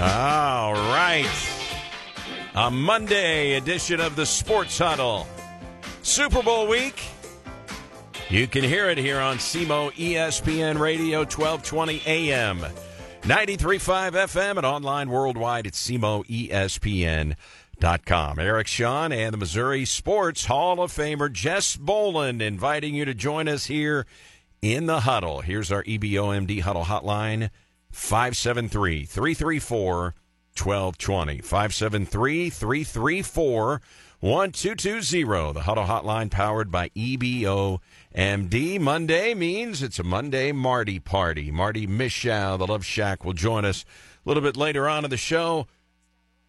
All right. A Monday edition of the Sports Huddle. Super Bowl week. You can hear it here on SEMO ESPN Radio 1220 AM. 93.5 FM and online worldwide at SEMOESPN.com. Erik Sean and the Missouri Sports Hall of Famer Jess Boland inviting you to join us here in the huddle. Here's our EBOMD huddle hotline 573 334 1220. 573 334 1220. The huddle hotline powered by E EBOMD. Monday means it's a Monday Marty party. Marty Mishow, the Love Shack, will join us a little bit later on in the show.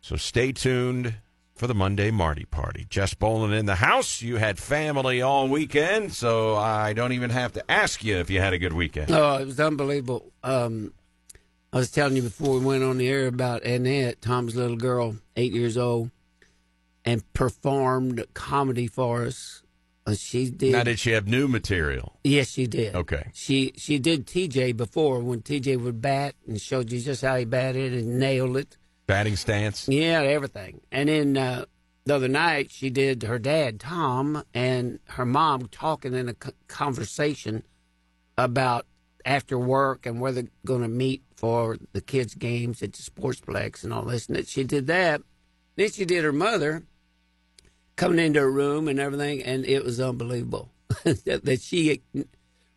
So stay tuned for the Monday Marty party. Jess Boland in the house. You had family all weekend, so I don't even have to ask you if you had a good weekend. Oh, it was unbelievable. Um, I was telling you before we went on the air about Annette, Tom's little girl, eight years old, and performed comedy for us. Uh, she did. Now, did she have new material? yes, she did. Okay. She she did TJ before when TJ would bat and showed you just how he batted and nailed it. Batting stance? Yeah, everything. And then uh, the other night, she did her dad, Tom, and her mom talking in a conversation about after work and where they're going to meet for the kids' games at the Sportsplex and all this. And that she did that. Then she did her mother coming into her room and everything, and it was unbelievable that, that she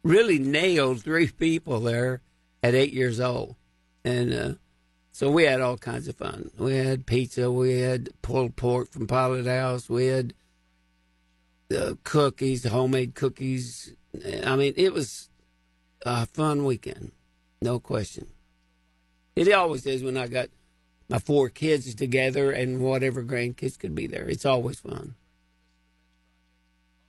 really nailed three people there at eight years old. And uh, so we had all kinds of fun. We had pizza. We had pulled pork from Pilot House. We had uh, cookies, homemade cookies. I mean, it was a fun weekend, no question. It always is when I got my four kids together and whatever grandkids could be there. It's always fun.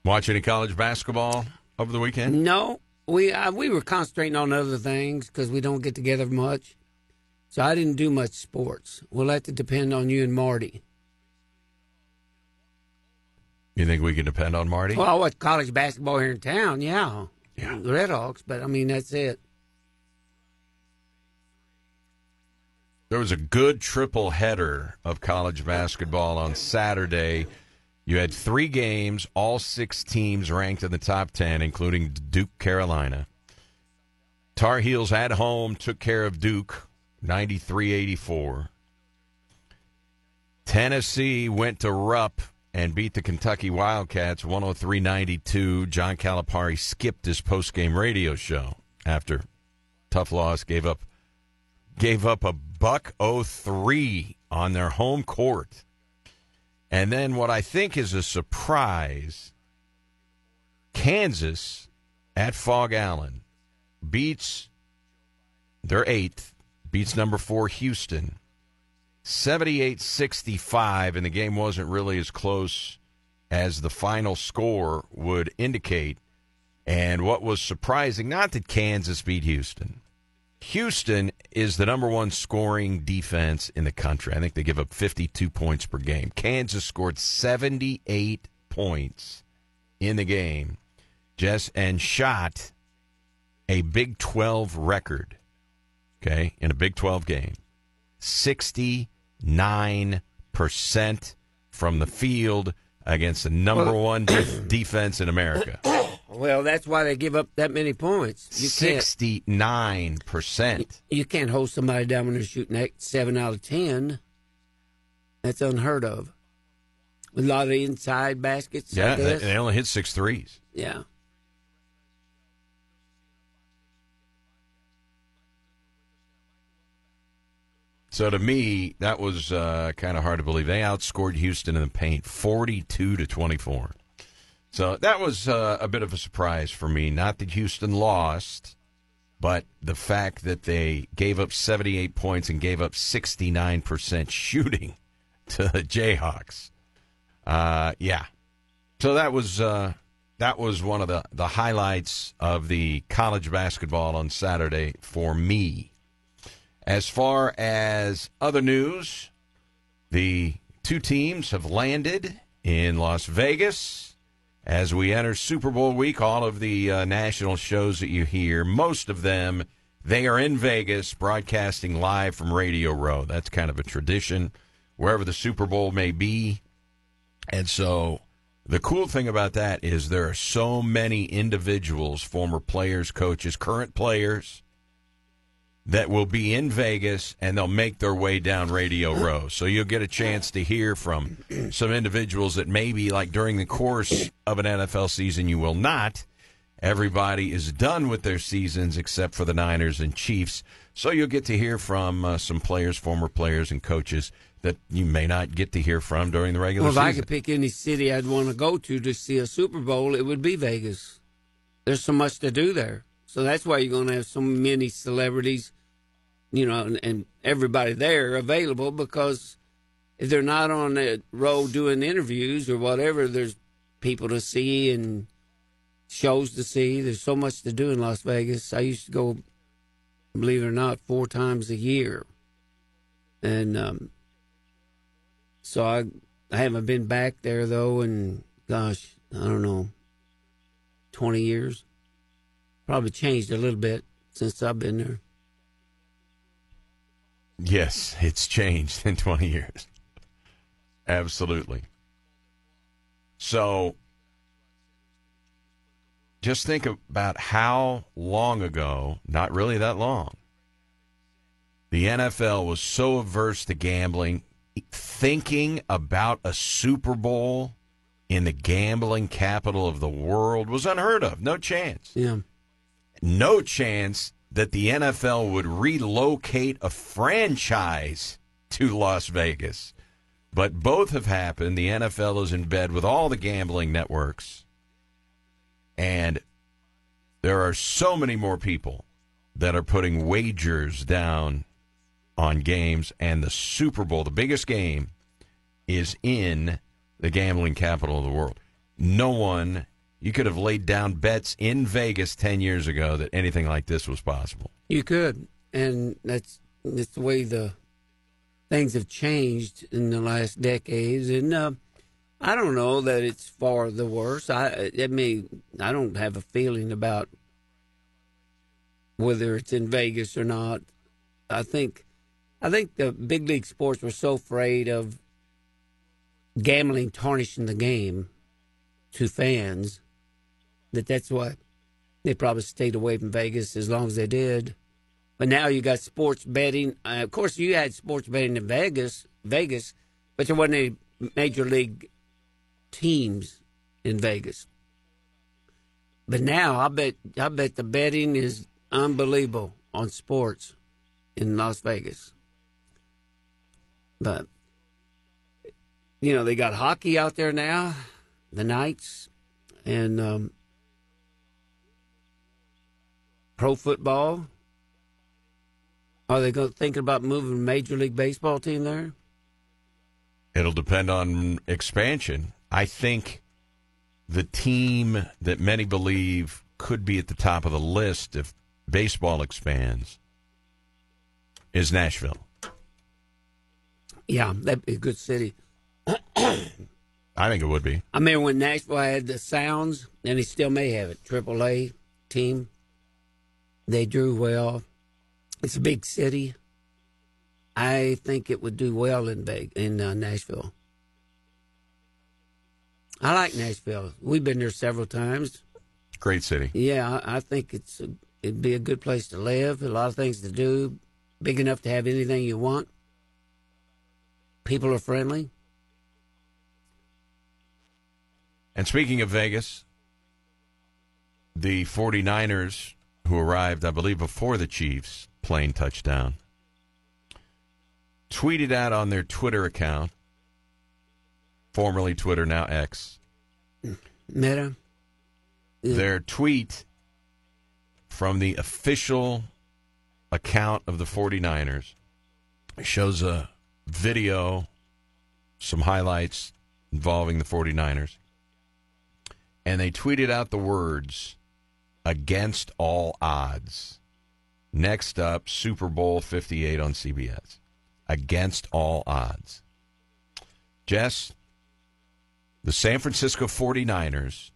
Watch any college basketball over the weekend? No, we uh, we were concentrating on other things because we don't get together much. So I didn't do much sports. We'll have to depend on you and Marty. You think we can depend on Marty? Well, I watch college basketball here in town, yeah. Yeah. Red Hawks, but I mean that's it. There was a good triple header of college basketball on Saturday. You had three games, all six teams ranked in the top 10, including Duke, Carolina. Tar Heels at home took care of Duke 93 84. Tennessee went to Rupp and beat the Kentucky Wildcats 103 92. John Calipari skipped his postgame radio show after tough loss, gave up gave up a buck 03 on their home court. And then what I think is a surprise Kansas at Phog Allen beats their eighth, beats number four Houston 78 65, and the game wasn't really as close as the final score would indicate. And what was surprising, not that Kansas beat Houston. Houston is the number one scoring defense in the country. I think they give up 52 points per game. Kansas scored 78 points in the game, just and shot a Big 12 record, okay, in a Big 12 game 60 9% from the field against the number one defense in America. Well, that's why they give up that many points. You 69%. You can't hold somebody down when they're shooting at 7 out of 10. That's unheard of. A lot of inside baskets. Yeah, like they only hit six threes. Yeah. So to me, that was uh, kind of hard to believe. They outscored Houston in the paint, forty-two to twenty-four. So that was uh, a bit of a surprise for me. Not that Houston lost, but the fact that they gave up seventy-eight points and gave up sixty-nine percent shooting to the Jayhawks. Uh, yeah. So that was uh, that was one of the the highlights of the college basketball on Saturday for me. As far as other news, the two teams have landed in Las Vegas as we enter Super Bowl week. All of the uh, national shows that you hear, most of them They are in Vegas broadcasting live from Radio Row. That's kind of a tradition wherever the Super Bowl may be. And so the cool thing about that is there are so many individuals, former players, coaches, current players, that will be in Vegas and they'll make their way down Radio Row. So you'll get a chance to hear from some individuals that maybe, like during the course of an NFL season, you will not. Everybody is done with their seasons except for the Niners and Chiefs. So you'll get to hear from uh, some players, former players, and coaches that you may not get to hear from during the regular well, season. if I could pick any city I'd want to go to to see a Super Bowl, it would be Vegas. There's so much to do there. So that's why you're going to have so many celebrities, you know, and, and everybody there available because if they're not on the road doing interviews or whatever, there's people to see and shows to see. There's so much to do in Las Vegas. I used to go, believe it or not, four times a year. And um, so I I haven't been back there though in gosh, I don't know, twenty years. Probably changed a little bit since I've been there. Yes, it's changed in 20 years. Absolutely. So just think about how long ago, not really that long, the NFL was so averse to gambling, thinking about a Super Bowl in the gambling capital of the world was unheard of. No chance. Yeah. No chance that the NFL would relocate a franchise to Las Vegas. But both have happened. The NFL is in bed with all the gambling networks. And there are so many more people that are putting wagers down on games. And the Super Bowl, the biggest game, is in the gambling capital of the world. No one, you could have laid down bets in Vegas 10 years ago that anything like this was possible. You could, and that's that's the way the things have changed in the last decades. And uh, I don't know that it's for the worse. I I mean I don't have a feeling about whether it's in Vegas or not. I think I think the big league sports were so afraid of gambling tarnishing the game to fans that that's why they probably stayed away from Vegas as long as they did. But now you got sports betting. Uh, of course, you had sports betting in Vegas, Vegas, but there wasn't any major league teams in Vegas. But now I bet I bet the betting is unbelievable on sports in Las Vegas. But you know they got hockey out there now, the Knights, and um, pro football. Are they going thinking about moving Major League Baseball team there? It'll depend on expansion. I think the team that many believe could be at the top of the list if baseball expands is Nashville. Yeah, that'd be a good city. I think it would be. I remember when Nashville had the Sounds, and he still may have it. Triple A team. They drew well. It's a big city. I think it would do well in in uh, Nashville. I like Nashville. We've been there several times. Great city. Yeah, I, I think it's a, it'd be a good place to live. A lot of things to do. Big enough to have anything you want. People are friendly. And speaking of Vegas, the 49ers, who arrived, I believe, before the Chiefs, plane touchdown, tweeted out on their Twitter account, formerly Twitter, now X, Meta. Yeah. their tweet from the official account of the 49ers shows a video, some highlights involving the 49ers. And they tweeted out the words against all odds. Next up, Super Bowl 58 on CBS. Against all odds. Jess, the San Francisco 49ers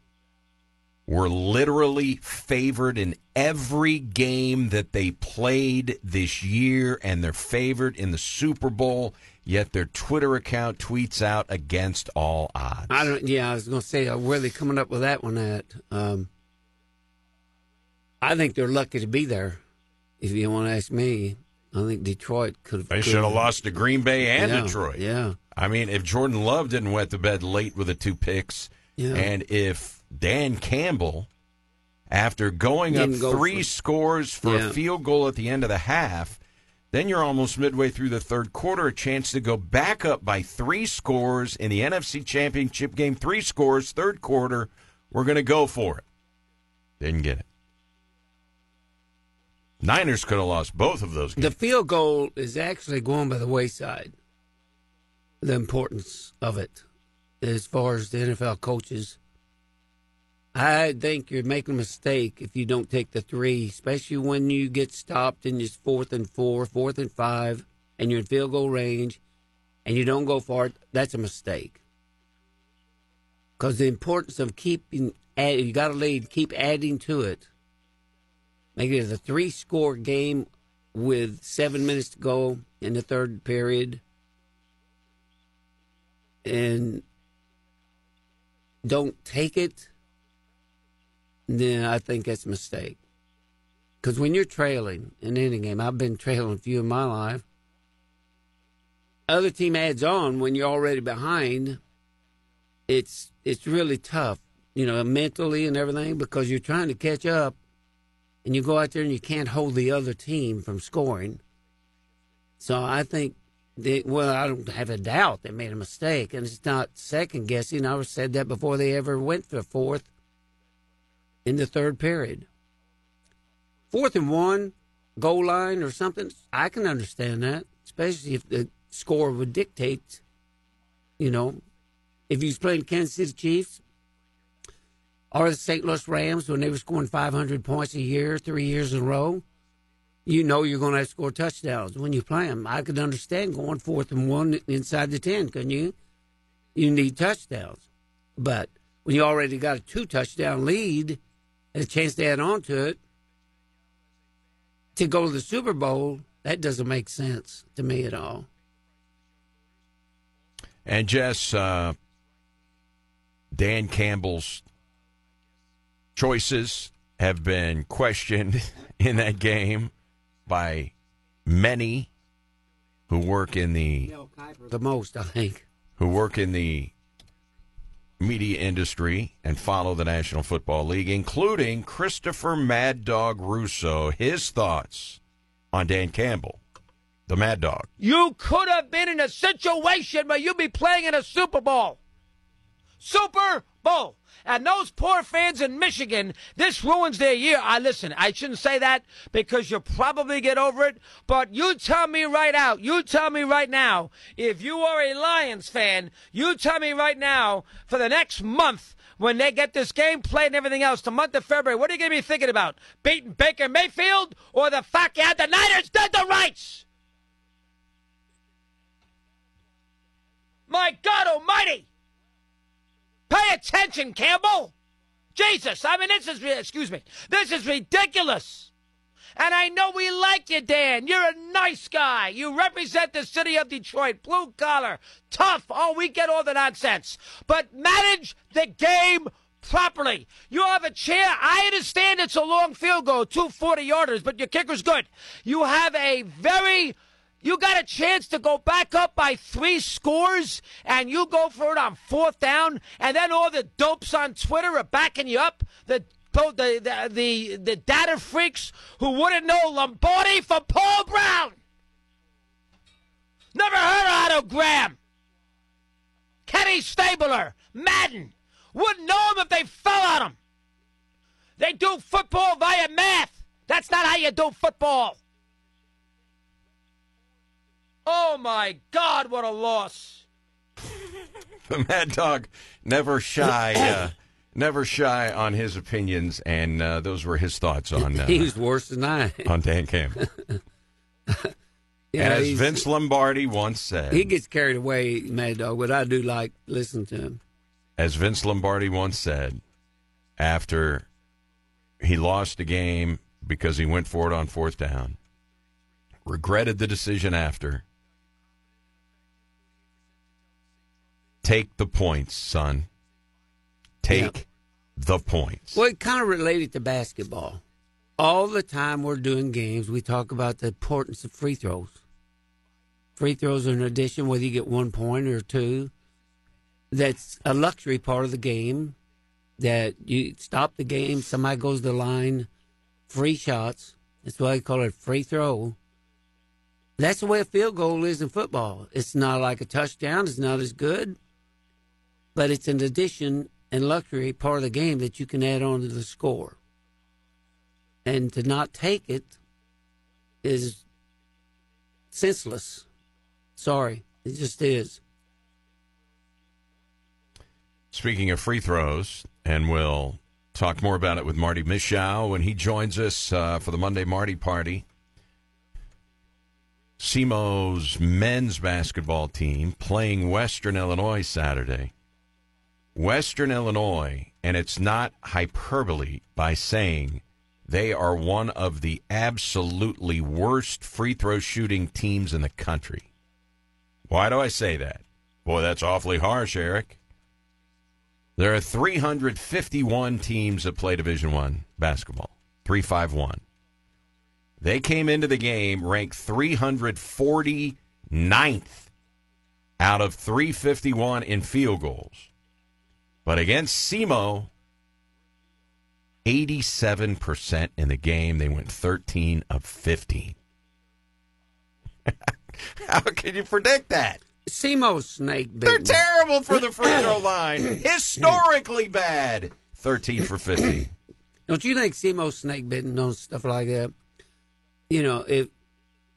were literally favored in every game that they played this year, and they're favored in the Super Bowl. Yet their Twitter account tweets out against all odds. I don't. Yeah, I was going to say, uh, where are they coming up with that one at? Um, I think they're lucky to be there. If you want to ask me, I think Detroit could have. They should have lost to Green Bay and yeah, Detroit. Yeah. I mean, if Jordan Love didn't wet the bed late with the two picks, Yeah. and if Dan Campbell, after going Didn't up go three for- scores for Yeah. a field goal at the end of the half, then you're almost midway through the third quarter, a chance to go back up by three scores in the NFC Championship game. Three scores, third quarter. We're going to go for it. Didn't get it. Niners could have lost both of those games. The field goal is actually going by the wayside. The importance of it, as far as the NFL coaches, I think you're making a mistake if you don't take the three, especially when you get stopped in just fourth and four, fourth and five, and you're in field goal range, and you don't go for it. That's a mistake. Because the importance of keeping, you got a lead, keep adding to it. Make it a three score game with seven minutes to go in the third period. And don't take it, then I think that's a mistake. Because when you're trailing in any game, I've been trailing a few in my life. Other team adds on when you're already behind. It's it's really tough, you know, mentally and everything because you're trying to catch up and you go out there and you can't hold the other team from scoring. So I think, they, well, I don't have a doubt they made a mistake, and it's not second guessing. I said that before they ever went for fourth in the third period. Fourth and one, goal line or something, I can understand that, especially if the score would dictate, you know, if he was playing Kansas City Chiefs, or the St. Louis Rams when they were scoring 500 points a year, three years in a row, you know you're going to score touchdowns when you play them. I could understand going fourth and one inside the 10, couldn't you? You need touchdowns. But when you already got a two touchdown lead and a chance to add on to it, to go to the Super Bowl, that doesn't make sense to me at all. And Jess, uh, Dan Campbell's choices have been questioned in that game by many who work in the The most, I think. who work in the media industry and follow the National Football League, including Christopher Mad Dog Russo. His thoughts on Dan Campbell, the Mad Dog. You could have been in a situation where you'd be playing in a Super Bowl. Super Bowl. And those poor fans in Michigan, this ruins their year. I listen, I shouldn't say that because you'll probably get over it. But you tell me right out, you tell me right now, if you are a Lions fan, you tell me right now, for the next month, when they get this game played and everything else, the month of February, what are you going to be thinking about? Beating Baker Mayfield or the fact you had the Niners dead to rights? My God Almighty! Pay attention, Campbell! Jesus, I mean, this is, excuse me, this is ridiculous. And I know we like you, Dan. You're a nice guy. You represent the city of Detroit, blue collar, tough. Oh, we get all the nonsense. But manage the game properly. You have a chair. I understand it's a long field goal, two 40 yarders, but your kicker's good. You have a very you got a chance to go back up by three scores, and you go for it on fourth down, and then all the dopes on Twitter are backing you up. The the the the, the data freaks who wouldn't know Lombardi for Paul Brown. Never heard of Otto Graham. Kenny Stabler, Madden. Wouldn't know him if they fell on him. They do football via math. That's not how you do football. Oh my God, what a loss! the Mad Dog never shy, uh, never shy on his opinions, and uh, those were his thoughts on uh, he was worse than I. on Dan Campbell. Yeah, and as Vince Lombardi once said, he gets carried away, Mad Dog, but I do like listening to him. as Vince Lombardi once said, after he lost the game because he went for it on fourth down. Regretted the decision after. Take the points, son. Take the points. Well, it kind of related to basketball. All the time we're doing games, we talk about the importance of free throws. Free throws are an addition, whether you get one point or two. That's a luxury part of the game. That you stop the game, somebody goes to the line, free shots. That's why they call it free throw. That's the way a field goal is in football. It's not like a touchdown. It's not as good, but it's an addition and luxury part of the game that you can add on to the score. And to not take it is senseless. Sorry, it just is. Speaking of free throws, and we'll talk more about it with Marty Mishow when he joins us uh, for the Monday Marty Party. SEMO's men's basketball team playing Western Illinois Saturday. Western Illinois, and it's not hyperbole by saying they are one of the absolutely worst free throw shooting teams in the country. Why do I say that? Boy, that's awfully harsh, Erik. There are 351 teams that play Division One basketball. 351. They came into the game ranked 349th out of 351 in field goals. But against SEMO, 87% in the game. They went 13 of 15. How can you predict that? SEMO snake bitten. They're terrible for the free throw line. Historically bad. 13 for 50. Don't you think SEMO snake bitten on stuff like that? You know, if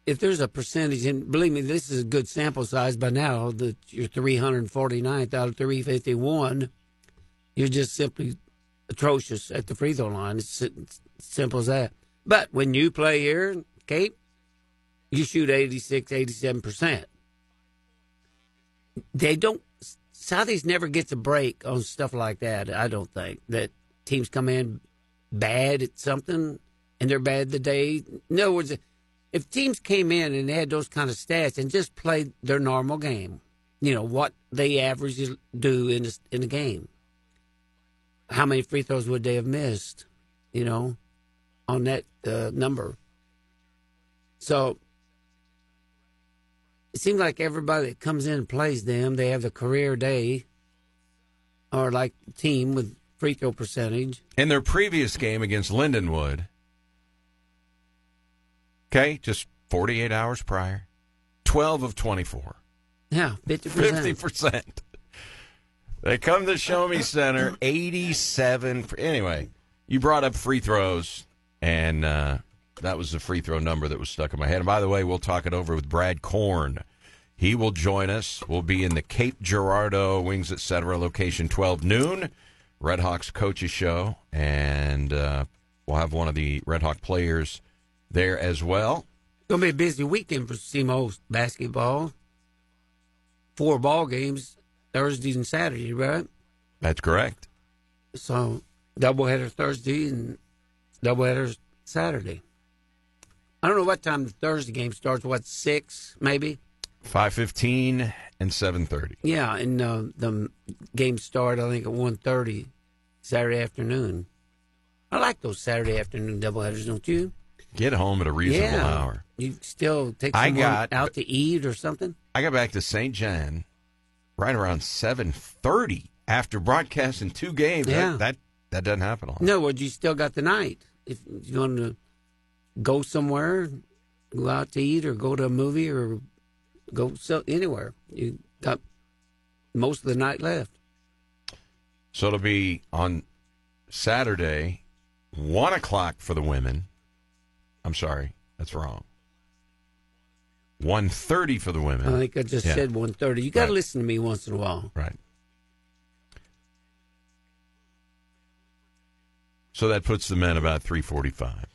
if there's a percentage, and believe me, this is a good sample size by now. That you're 349th out of 351, you're just simply atrocious at the free throw line. It's, simple as that. But when you play here, Kate, you shoot 86, 87 percent. They don't. Southeast never gets a break on stuff like that. I don't think that teams come in bad at something and they're bad the day. In other words, if teams came in and had those kind of stats and just played their normal game, you know what they average do in a, in a game, how many free throws would they have missed? You know, on that uh, number. So it seems like everybody that comes in and plays them, they have the career day, or like team with free throw percentage. In their previous game against Lindenwood, okay, just 48 hours prior, 12 of 24. Yeah, fifty percent. 50%. They come to Show Me Center, 87. Anyway, you brought up free throws, and uh, that was the free throw number that was stuck in my head. And by the way, we'll talk it over with Brad Korn. He will join us. We'll be in the Cape Girardeau Wings Etc. location 12 noon. Red Hawks coaches show, and uh, we'll have one of the Red Hawk players there as well. Gonna be a busy weekend for SEMO basketball. Four ball games Thursday and Saturday, right? That's correct. So doubleheader Thursday and doubleheader Saturday. I don't know what time the Thursday game starts. What six maybe? 5:15 and 7:30. Yeah, and uh, the game start I think at one thirty Saturday afternoon. I like those Saturday afternoon doubleheaders, don't you? Get home at a reasonable yeah. hour. You still take I someone got- out to eat or something? I got back to St. John right around 7:30 after broadcasting two games. That- Yeah. That, that doesn't happen a lot. No, well, you still got the night. If you want to go somewhere, go out to eat, or go to a movie, or go so anywhere, you got most of the night left. So it'll be on Saturday, one o'clock for the women. I'm sorry, that's wrong. 1.30 for the women. I think I just Yeah. said one thirty. You got to Right. listen to me once in a while. Right. So that puts the men about 345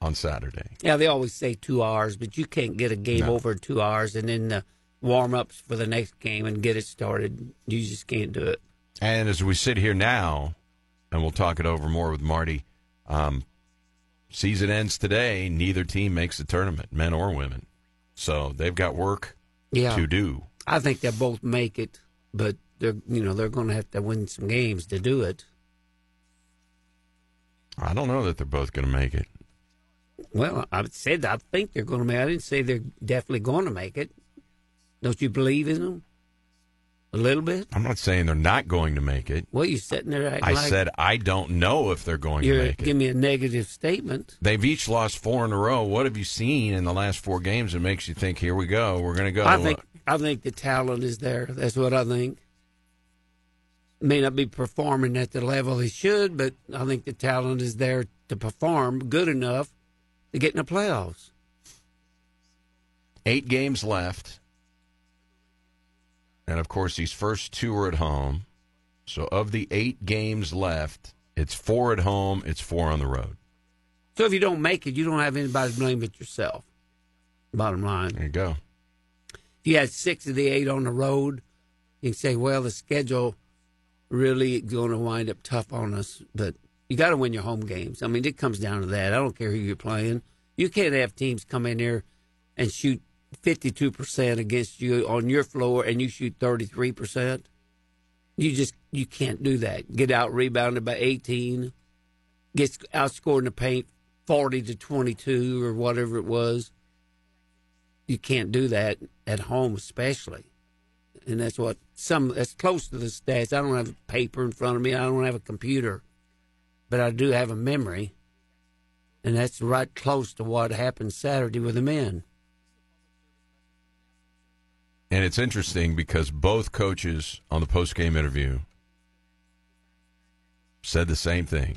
on Saturday. Yeah, they always say two hours, but you can't get a game No. over two hours and then the warm ups for the next game and get it started. You just can't do it. And as we sit here now, and we'll talk it over more with Marty. Um, season ends today. Neither team makes the tournament, men or women. So they've got work Yeah, to do. I think they'll both make it, but they're you know they're going to have to win some games to do it. I don't know that they're both going to make it. Well, I said I think they're going to make. I didn't say they're definitely going to make it. Don't you believe in them? A little bit. I'm not saying they're not going to make it. Well, you sitting there acting I like said I don't know if they're going to make it. give me a negative statement. They've each lost four in a row. What have you seen in the last four games that makes you think, here we go, we're going to go? I think I think the talent is there. That's what I think. May not be performing at the level he should, but I think the talent is there to perform good enough to get in the playoffs. Eight games left. And of course, these first two are at home. So of the eight games left, it's four at home, it's four on the road. So if you don't make it, you don't have anybody to blame but yourself. Bottom line. There you go. If you had six of the eight on the road, you can say, well, the schedule really going to wind up tough on us. But you got to win your home games. I mean, it comes down to that. I don't care who you're playing. You can't have teams come in here and shoot 52% against you on your floor and you shoot 33%. You just you can't do that. Get out rebounded by 18, gets outscored in the paint 40 to 22 or whatever it was you can't do that at home, especially. And that's what some that's close to the stats. I don't have a paper in front of me. I don't have a computer, but I do have a memory, and that's right close to what happened Saturday with the men. And it's interesting because both coaches on the post game interview said the same thing.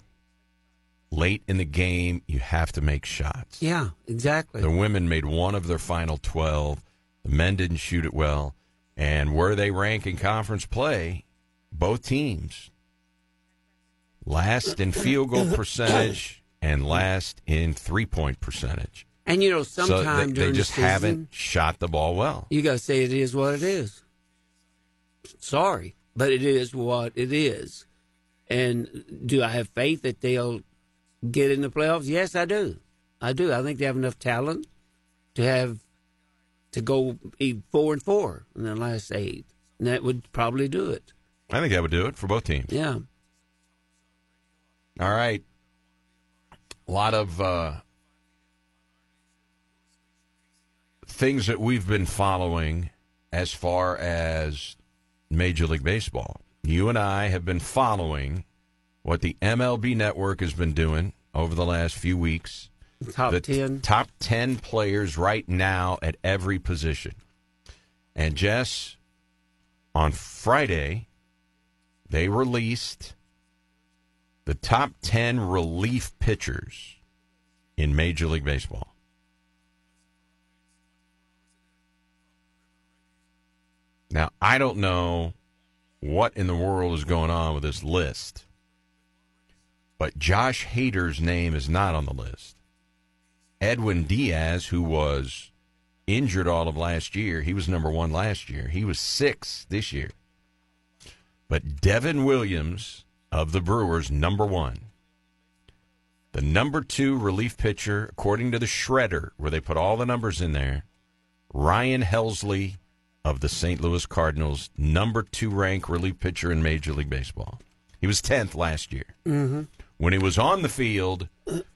Late in the game, you have to make shots. Yeah, exactly. The women made one of their final 12. The men didn't shoot it well. And where they rank in conference play, both teams last in field goal percentage and last in three point percentage. And you know, So sometimes they, during they just the season, haven't shot the ball well. You got to say it is what it is. Sorry, but it is what it is. And do I have faith that they'll get in the playoffs? Yes, I do. I do. I think they have enough talent to have to go four and four in the last eight, and that would probably do it. I think that would do it for both teams. Yeah. All right. A lot of uh, things that we've been following as far as Major League Baseball. You and I have been following what the MLB network has been doing over the last few weeks. Top the ten. top 10 players right now at every position. And Jess, on Friday, they released the top 10 relief pitchers in Major League Baseball. Now, I don't know what in the world is going on with this list, but Josh Hader's name is not on the list. Edwin Diaz, who was injured all of last year, he was number one last year. He was six this year. But Devin Williams of the Brewers, number one. The number two relief pitcher, according to the Shredder, where they put all the numbers in there, Ryan Helsley of the St. Louis Cardinals, number two ranked relief pitcher in Major League Baseball. He was 10th last year. Mm-hmm. When he was on the field,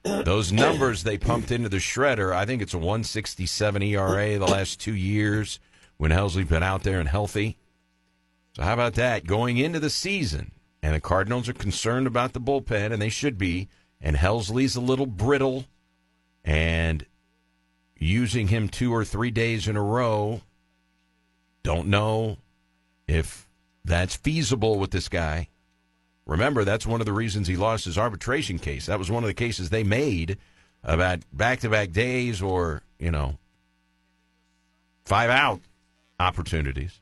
those numbers they pumped into the shredder, I think it's a 167 ERA the last two years when Helsley's been out there and healthy. So how about that? Going into the season, and the Cardinals are concerned about the bullpen, and they should be, and Helsley's a little brittle, and using him two or three days in a row, don't know if that's feasible with this guy. Remember, that's one of the reasons he lost his arbitration case. That was one of the cases they made about back to back days or, you know, five out opportunities.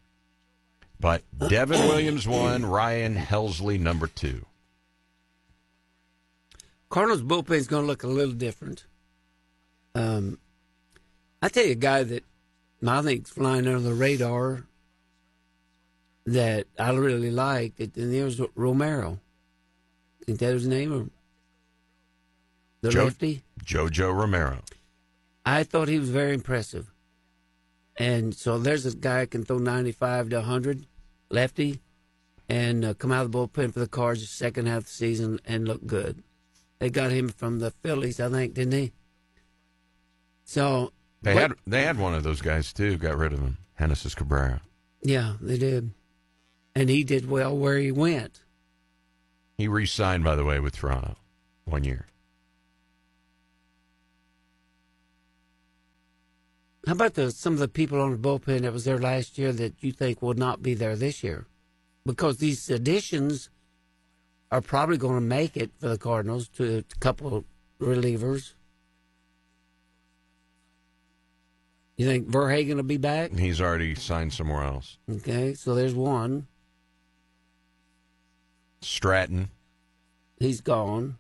But Devin Williams one, Ryan Helsley number two. Cardinals bullpen is going to look a little different. Um, I tell you, a guy that I think flying under the radar that I really like, and there's Romero. Think that was his name or the Joe- lefty? Jojo Romero. I thought he was very impressive. And so there's this guy that can throw 95 to 100, lefty, and uh, come out of the bullpen for the Cards the second half of the season and look good. They got him from the Phillies, I think, didn't they? So They had they had one of those guys too. Got rid of him. Genesis Cabrera. yeah, they did, and he did well where he went. He re-signed, by the way, with Toronto, one year. How about the some of the people on the bullpen that was there last year that you think will not be there this year? Because these additions are probably going to make it for the Cardinals to a couple relievers. You think Verhagen will be back? He's already signed somewhere else. Okay, so there's one. Stratton, He's gone.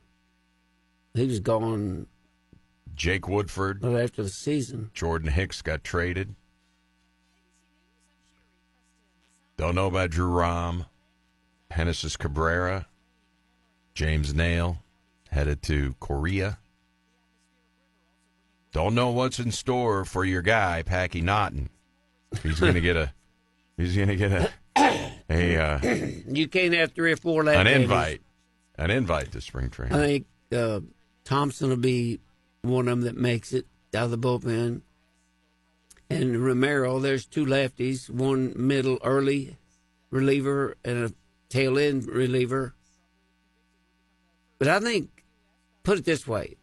He was gone Jake Woodford, right after the season. Jordan Hicks got traded. Don't know about Drew Rom, Genesis Cabrera, James Naile headed to Korea. Don't know what's in store for your guy Packy Naughton. He's gonna get a. He's gonna get a a uh, You can't have three or four left. an invite, an invite to spring training. I think uh, Thompson will be one of them that makes it out of the bullpen. And Romero, there's two lefties, one middle early reliever and a tail end reliever. But I think, put it this way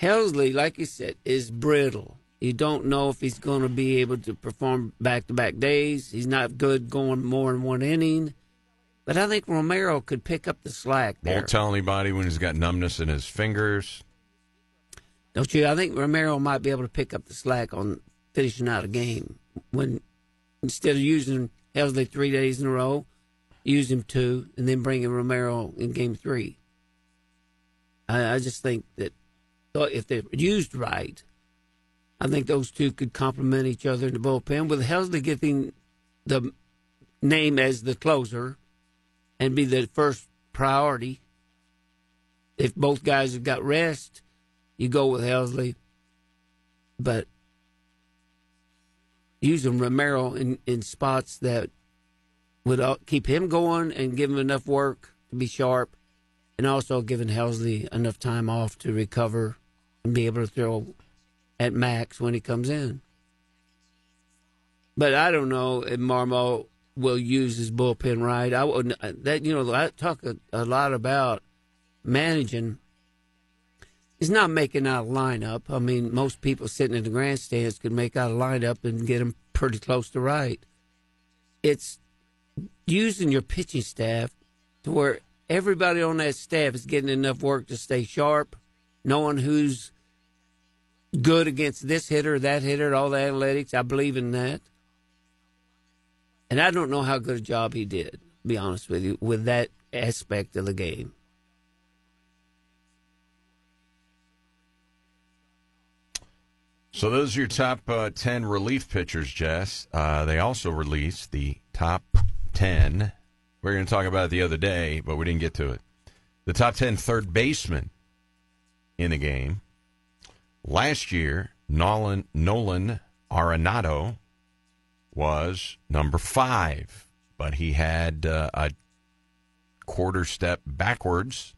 Helsley, like you said, is brittle. You don't know if he's going to be able to perform back to back days. He's not good going more than one inning. But I think Romero could pick up the slack there. Won't tell anybody when he's got numbness in his fingers. Don't you? I think Romero might be able to pick up the slack on finishing out a game when instead of using Helsley three days in a row, use him two and then bring in Romero in game three. I, I just think that uh, if they're used right, I think those two could complement each other in the bullpen. With Helsley getting the name as the closer and be the first priority, if both guys have got rest, you go with Helsley. But using Romero in, in spots that would uh, keep him going and give him enough work to be sharp, and also giving Helsley enough time off to recover be able to throw at max when he comes in. But I don't know if Marmol will use his bullpen right. I wouldn't. uh, That you know, I talk a, a lot about managing. He's not making out a lineup. I mean, most people sitting in the grandstands could make out a lineup and get them pretty close to right. It's using your pitching staff to where everybody on that staff is getting enough work to stay sharp, knowing who's good against this hitter, that hitter, all the analytics. I believe in that. And I don't know how good a job he did, be honest with you, with that aspect of the game. So those are your top uh, 10 relief pitchers, Jess. Uh, they also released the top 10. We were going to talk about it the other day, but we didn't get to it. The top 10 third basemen in the game. Last year, Nolan, Nolan Arenado was number five, but he had uh, a quarter step backwards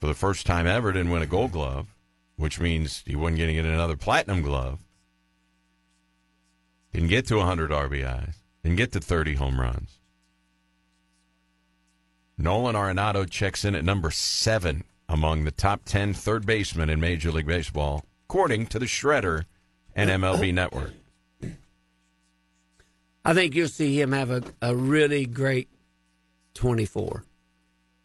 for the first time ever. Didn't win a Gold Glove, which means he wasn't going to get another Platinum Glove. Didn't get to 100 RBIs. Didn't get to 30 home runs. Nolan Arenado checks in at number seven among the top 10 third basemen in Major League Baseball, according to the Shredder and MLB Network. I think you'll see him have a, a really great 24.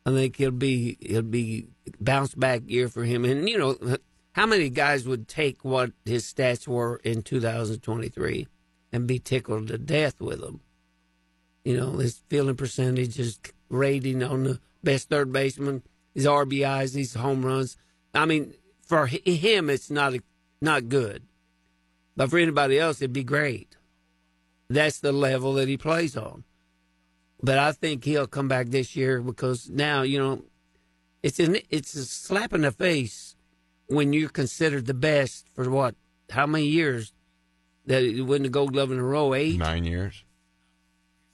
I think he'll be he'll be bounce back year for him. And you know, how many guys would take what his stats were in 2023 and be tickled to death with them? You know, his fielding percentage, his rating on the best third baseman, his RBIs, these home runs. I mean, for him, it's not not good, but for anybody else, it'd be great. That's the level that he plays on. but I think he'll come back this year because now you know it's an it's a slap in the face when you're considered the best for what how many years that you win the Gold Glove in a row eight Nine years.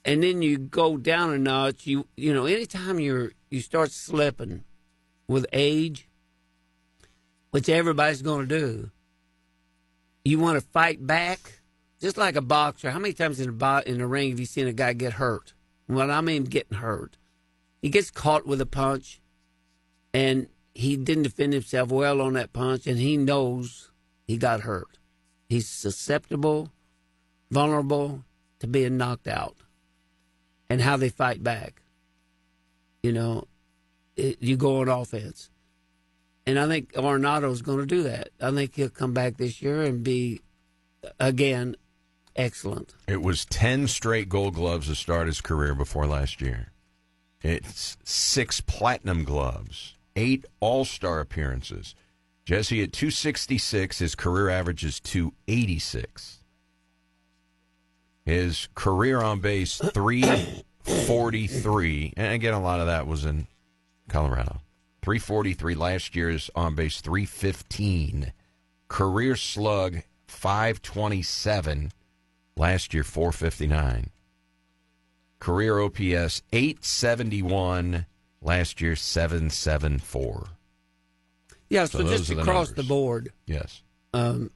and then you go down a notch. You you know, anytime you're you start slipping with age, which everybody's going to do, you want to fight back, just like a boxer. How many times in the bo- in the ring have you seen a guy get hurt? Well, I mean getting hurt. He gets caught with a punch, and he didn't defend himself well on that punch, and he knows he got hurt. He's susceptible, vulnerable to being knocked out and how they fight back. You know, it, you go on offense. And I think Arenado's going to do that. I think he'll come back this year and be, again, excellent. It was 10 straight gold gloves to start his career before last year. It's six platinum gloves, eight all star appearances. Jesse at 266, his career average is 286. His career on base, 343. And again, a lot of that was in Colorado. 343 last year's on base, 315. Career slug, 527. Last year, 459. Career OPS, 871. Last year, 774. Yeah, So so, just the across numbers. the board, Yes. um,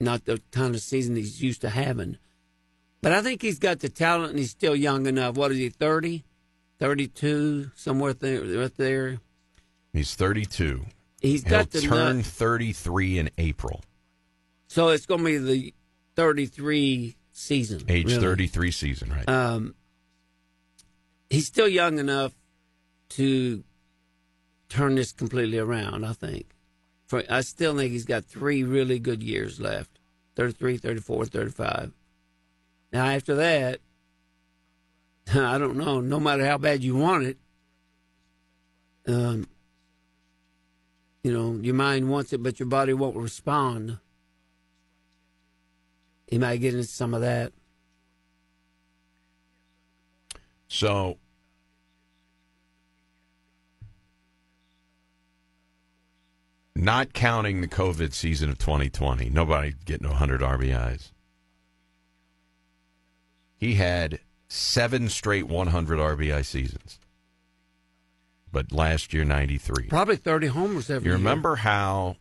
not the kind of season he's used to having. But I think he's got the talent and he's still young enough. What is he, 30, 32, somewhere there, right there? He's 32. He's He'll got the turn nut. 33 in April. So it's going to be the 33 season. Age really. 33 season, right? Um, he's still young enough to turn this completely around, I think. For I still think he's got three really good years left 33, 34, 35. Now, after that, I don't know. No matter how bad you want it, um, you know, your mind wants it, but your body won't respond. He might get into some of that. So not counting the COVID season of 2020, nobody getting 100 RBIs. He had seven straight 100 RBI seasons. But last year, 93. Probably 30 homers every You year. remember how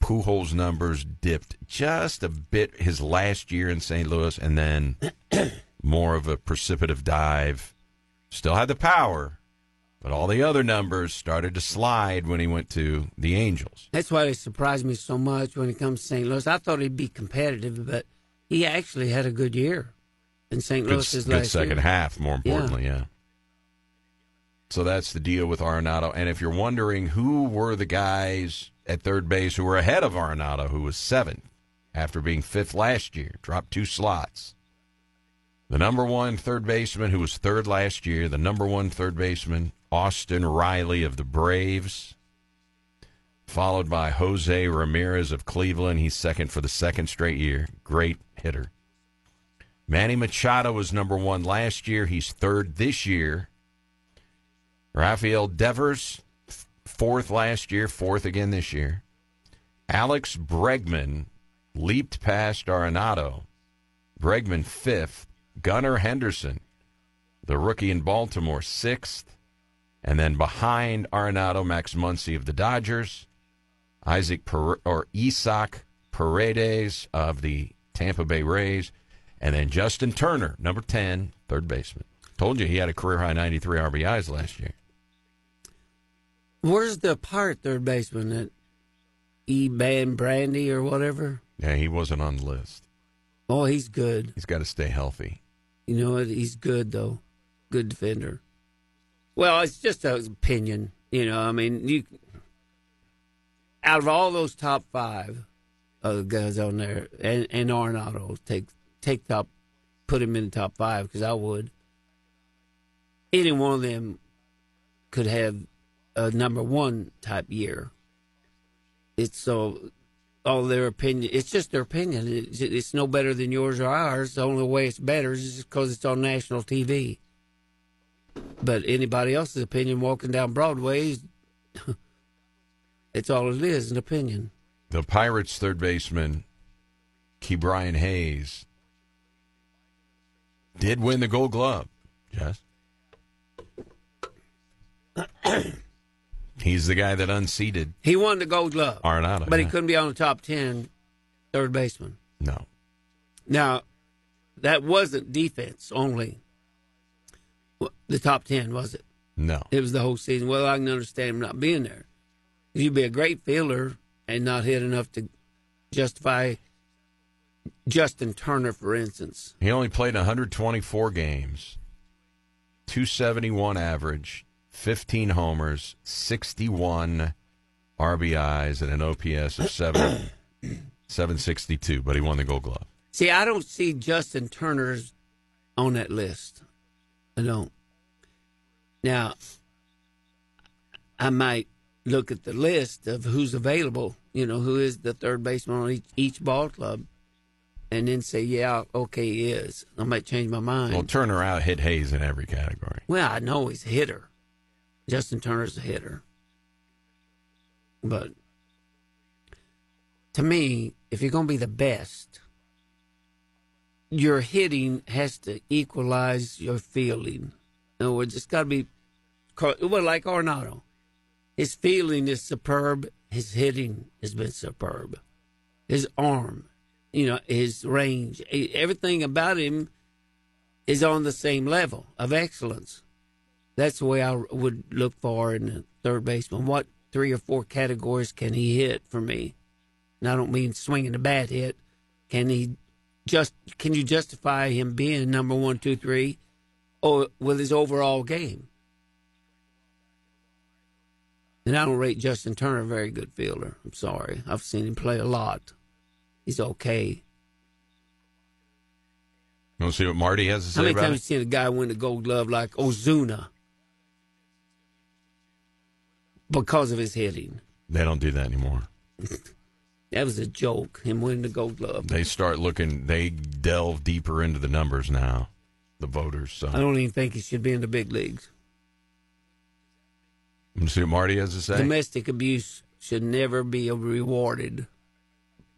Pujols' numbers dipped just a bit his last year in St. Louis, and then more of a precipitative dive. Still had the power, but all the other numbers started to slide when he went to the Angels. That's why it surprised me so much when it comes to St. Louis. I thought he'd be competitive, but he actually had a good year in St. Good, Louis good last second year. half, more importantly, yeah. So that's the deal with Arenado. And if you're wondering who were the guys at third base who were ahead of Arenado, who was seventh after being fifth last year, dropped two slots. The number one third baseman who was third last year, the number one third baseman, Austin Riley of the Braves, followed by Jose Ramirez of Cleveland. He's second for the second straight year. Great hitter. Manny Machado was number one last year. He's third this year. Rafael Devers, fourth last year, fourth again this year. Alex Bregman leaped past Arenado. Bregman fifth. Gunnar Henderson, the rookie in Baltimore, sixth. And then behind Arenado, Max Muncy of the Dodgers. Isaac per- or Isaac Paredes of the Tampa Bay Rays. And then Justin Turner, number 10, third baseman. Told you he had a career high 93 RBIs last year. Where's the pirate third baseman that E. Ban Brandy or whatever? Yeah, he wasn't on the list. Oh, he's good. He's got to stay healthy. You know what? He's good though. Good defender. Well, it's just an opinion. You know, I mean, you out of all those top five other guys on there, and, and Arenado take take top, put him in the top five because I would. Any one of them could have a number one type year. It's so all their opinion. It's just their opinion. It's, it's no better than yours or ours. The only way it's better is because it's on national TV. But anybody else's opinion walking down Broadway, it's all it is, an opinion. The Pirates third baseman, Ke'Bryan Hayes, did win the Gold Glove. Yes. He's the guy that unseated He won the Gold Glove, Arenado. but he couldn't be on the top 10 third baseman. No. Now, that wasn't defense only. The top 10, was it? No. It was the whole season. Well, I can understand him not being there. You'd be a great fielder and not hit enough to justify Justin Turner, for instance. He only played 124 games, 271 average, 15 homers, 61 RBIs, and an OPS of 7, 762, but he won the Gold Glove. See, I don't see Justin Turner's on that list. I don't. Now, I might look at the list of who's available, you know, who is the third baseman on each, each ball club, and then say, yeah, okay, he is. I might change my mind. Well, Turner out hit Hayes in every category. Well, I know he's a hitter. Justin Turner's a hitter. But to me, if you're going to be the best, your hitting has to equalize your fielding. In other words, it's got to be well, like Arenado. His fielding is superb. His hitting has been superb. His arm, you know, his range, everything about him is on the same level of excellence. That's the way I would look for in a third baseman. What three or four categories can he hit for me? And I don't mean swinging a bat hit. Can he just? Can you justify him being number one, two, three, or with his overall game? And I don't rate Justin Turner a very good fielder. I'm sorry. I've seen him play a lot. He's okay. You want to see what Marty has to say How many about times it? you seen a guy win the Gold Glove like Ozuna because of his hitting? They don't do that anymore. That was a joke. Him winning the Gold Glove. They start looking, they delve deeper into the numbers now, the voters. So I don't even think he should be in the big leagues. You want to see what Marty has to say? Domestic abuse should never be rewarded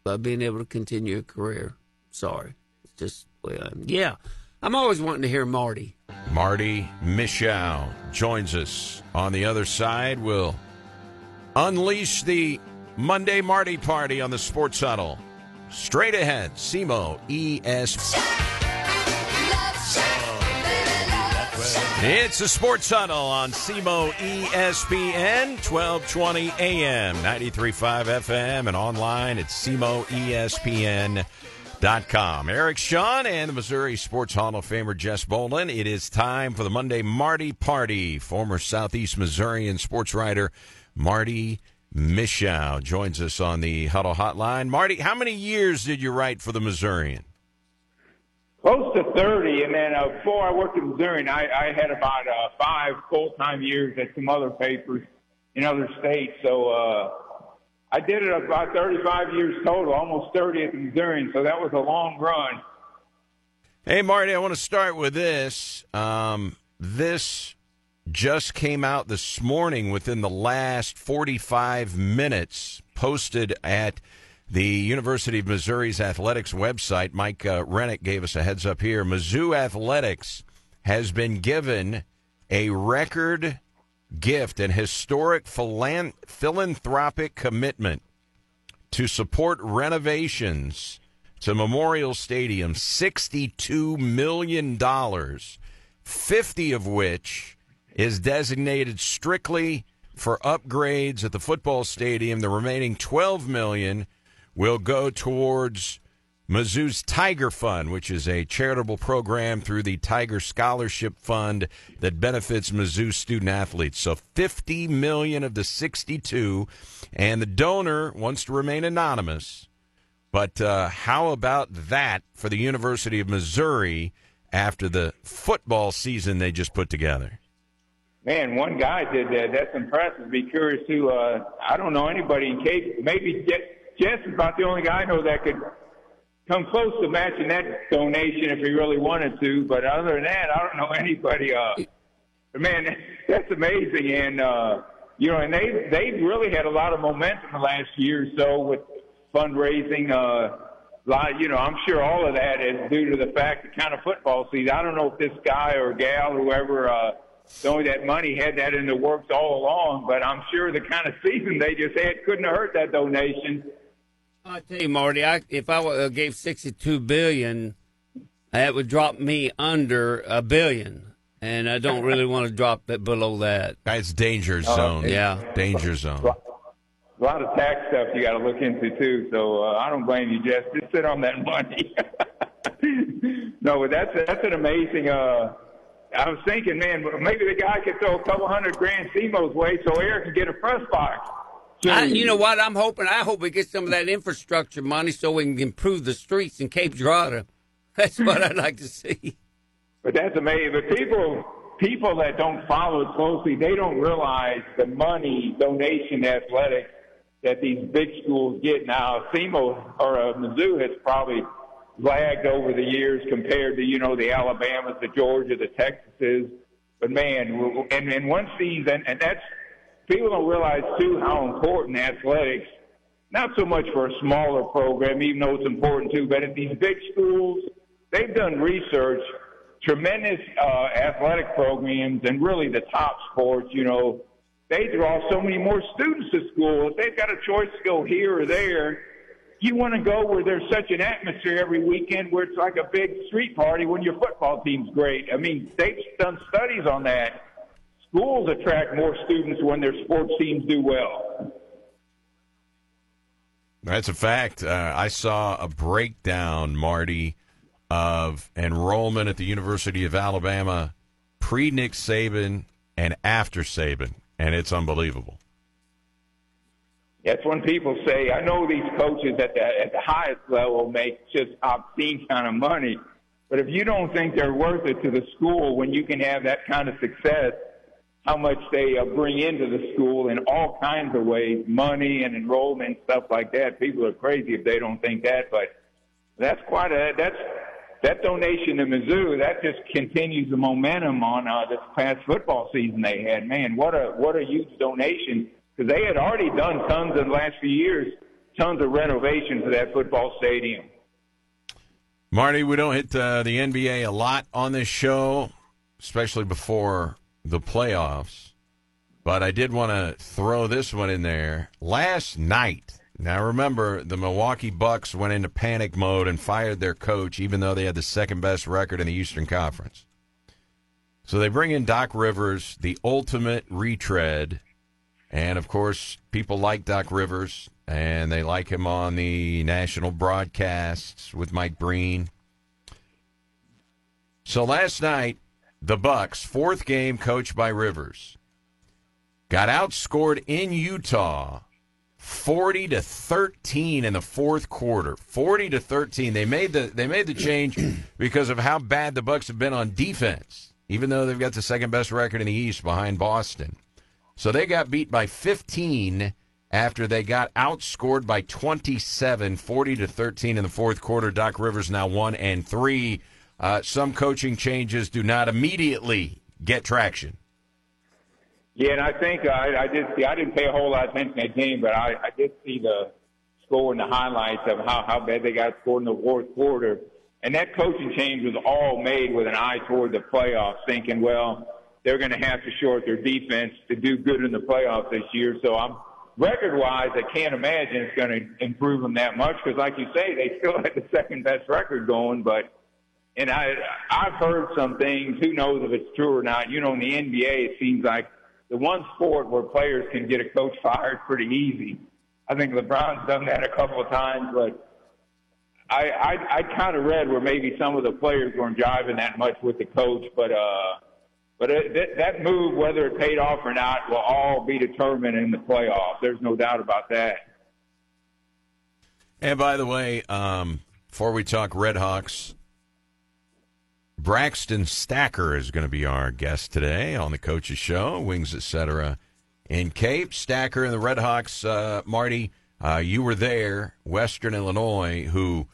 by being able to continue a career. Sorry, it's just way I'm. Yeah, I'm always wanting to hear Marty. Marty Mishow joins us on the other side. We'll unleash the Monday Marty party on the Sports Huddle. Straight ahead, SEMO ES. It's the Sports Huddle on SEMO ESPN, 1220 AM, 93.5 FM, and online at SEMOESPN.com. Erik Shawn and the Missouri Sports Hall of Famer Jess Bolin. It is time for the Monday Marty Party. Former Southeast Missourian sports writer Marty Mishow joins us on the Huddle Hotline. Marty, how many years did you write for the Missourian? Close to 30, and then uh, before I worked at Missouri, I, I had about uh, five full-time years at some other papers in other states. So uh, I did it about 35 years total, almost 30 at the Missourian. So that was a long run. Hey, Marty, I want to start with this. Um, this just came out this morning within the last 45 minutes, posted at the University of Missouri's athletics website. Mike uh, Rennick gave us a heads up here. Mizzou Athletics has been given a record gift, an historic philan- philanthropic commitment to support renovations to Memorial Stadium, $62 million, 50 of which is designated strictly for upgrades at the football stadium. The remaining 12 million will go towards Mizzou's Tiger Fund, which is a charitable program through the Tiger Scholarship Fund that benefits Mizzou student athletes. So 50 million of the 62 and the donor wants to remain anonymous. But uh, how about that for the University of Missouri after the football season they just put together? Man, one guy did that. That's impressive. Be curious to. Uh, I don't know anybody in case. Maybe Jess, Jess is about the only guy I know that could come close to matching that donation if he really wanted to. But other than that, I don't know anybody. Uh, man, that's amazing. And uh, you know, and they they really had a lot of momentum the last year or so with fundraising. Uh, lot, you know, I'm sure all of that is due to the fact the kind of football season. I don't know if this guy or gal, whoever, uh, knowing that money had that in the works all along, but I'm sure the kind of season they just had couldn't have hurt that donation. I tell you, Marty, I, if I uh, gave sixty-two billion, that would drop me under a billion, and I don't really want to drop it below that. It's danger Oh, zone. Yeah. Danger zone. A lot of tax stuff you got to look into too. So uh, I don't blame you, Jess. Just sit on that money. no, but that's that's an amazing. Uh, I was thinking, man, maybe the guy could throw a couple hundred grand SEMO's way so Erik can get a press box. I, you know what? I'm hoping. I hope we get some of that infrastructure money so we can improve the streets in Cape Girardeau. That's what I'd like to see. But that's amazing. But people, people that don't follow it closely, they don't realize the money donation to athletics that these big schools get now. SEMO or uh, Mizzou has probably lagged over the years compared to you know the Alabamas, the Georgia, the Texases. But man, and and one season, and that's people don't realize too how important athletics. Not so much for a smaller program, even though it's important too, but at these big schools, they've done research, tremendous uh, athletic programs, and really the top sports. You know, they draw so many more students to school. If they've got a choice to go here or there, you want to go where there's such an atmosphere every weekend where it's like a big street party when your football team's great. I mean, they've done studies on that. Schools attract more students when their sports teams do well. That's a fact. Uh, I saw a breakdown, Marty, of enrollment at the University of Alabama pre Nick Saban and after Saban, and it's unbelievable. That's when people say, I know these coaches at the, at the highest level make just obscene kind of money, but if you don't think they're worth it to the school when you can have that kind of success, how much they uh, bring into the school in all kinds of ways, money and enrollment, stuff like that. People are crazy if they don't think that, but that's quite a, that's, that donation to Mizzou, that just continues the momentum on uh, this past football season they had. Man, what a, what a huge donation because they had already done tons in the last few years, tons of renovations for that football stadium. Marty, we don't hit uh, the NBA a lot on this show, especially before the playoffs. But I did want to throw this one in there. Last night, now remember, the Milwaukee Bucks went into panic mode and fired their coach, even though they had the second best record in the Eastern Conference. So they bring in Doc Rivers, the ultimate retread. And of course, people like Doc Rivers, and they like him on the national broadcasts with Mike Breen. So last night, the Bucks, fourth game coached by Rivers, got outscored in Utah 40 to 13 in the fourth quarter. 40 to 13. They made the they made the change because of how bad the Bucks have been on defense, even though they've got the second best record in the East behind Boston. So they got beat by 15 after they got outscored by 27, 40 to 13 in the fourth quarter. Doc Rivers now 1 and 3. Uh, some coaching changes do not immediately get traction. Yeah, and I think I, I did see. I didn't pay a whole lot of attention to that game, but I, I did see the score and the highlights of how how bad they got scored in the fourth quarter. And that coaching change was all made with an eye toward the playoffs, thinking, well, they're going to have to short their defense to do good in the playoffs this year. So I'm record-wise, I can't imagine it's going to improve them that much because, like you say, they still had the second best record going, but. And I, I've heard some things. Who knows if it's true or not? You know, in the NBA, it seems like the one sport where players can get a coach fired pretty easy. I think LeBron's done that a couple of times, but I I, I kind of read where maybe some of the players weren't jiving that much with the coach, but uh, but that, that move, whether it paid off or not, will all be determined in the playoffs. There's no doubt about that. And by the way, um, before we talk Red Hawks, Braxton Stacker is going to be our guest today on the Coaches Show, Wings Etc. in Cape. Stacker and the Red Hawks, uh, Marty, uh, you were there, Western Illinois, who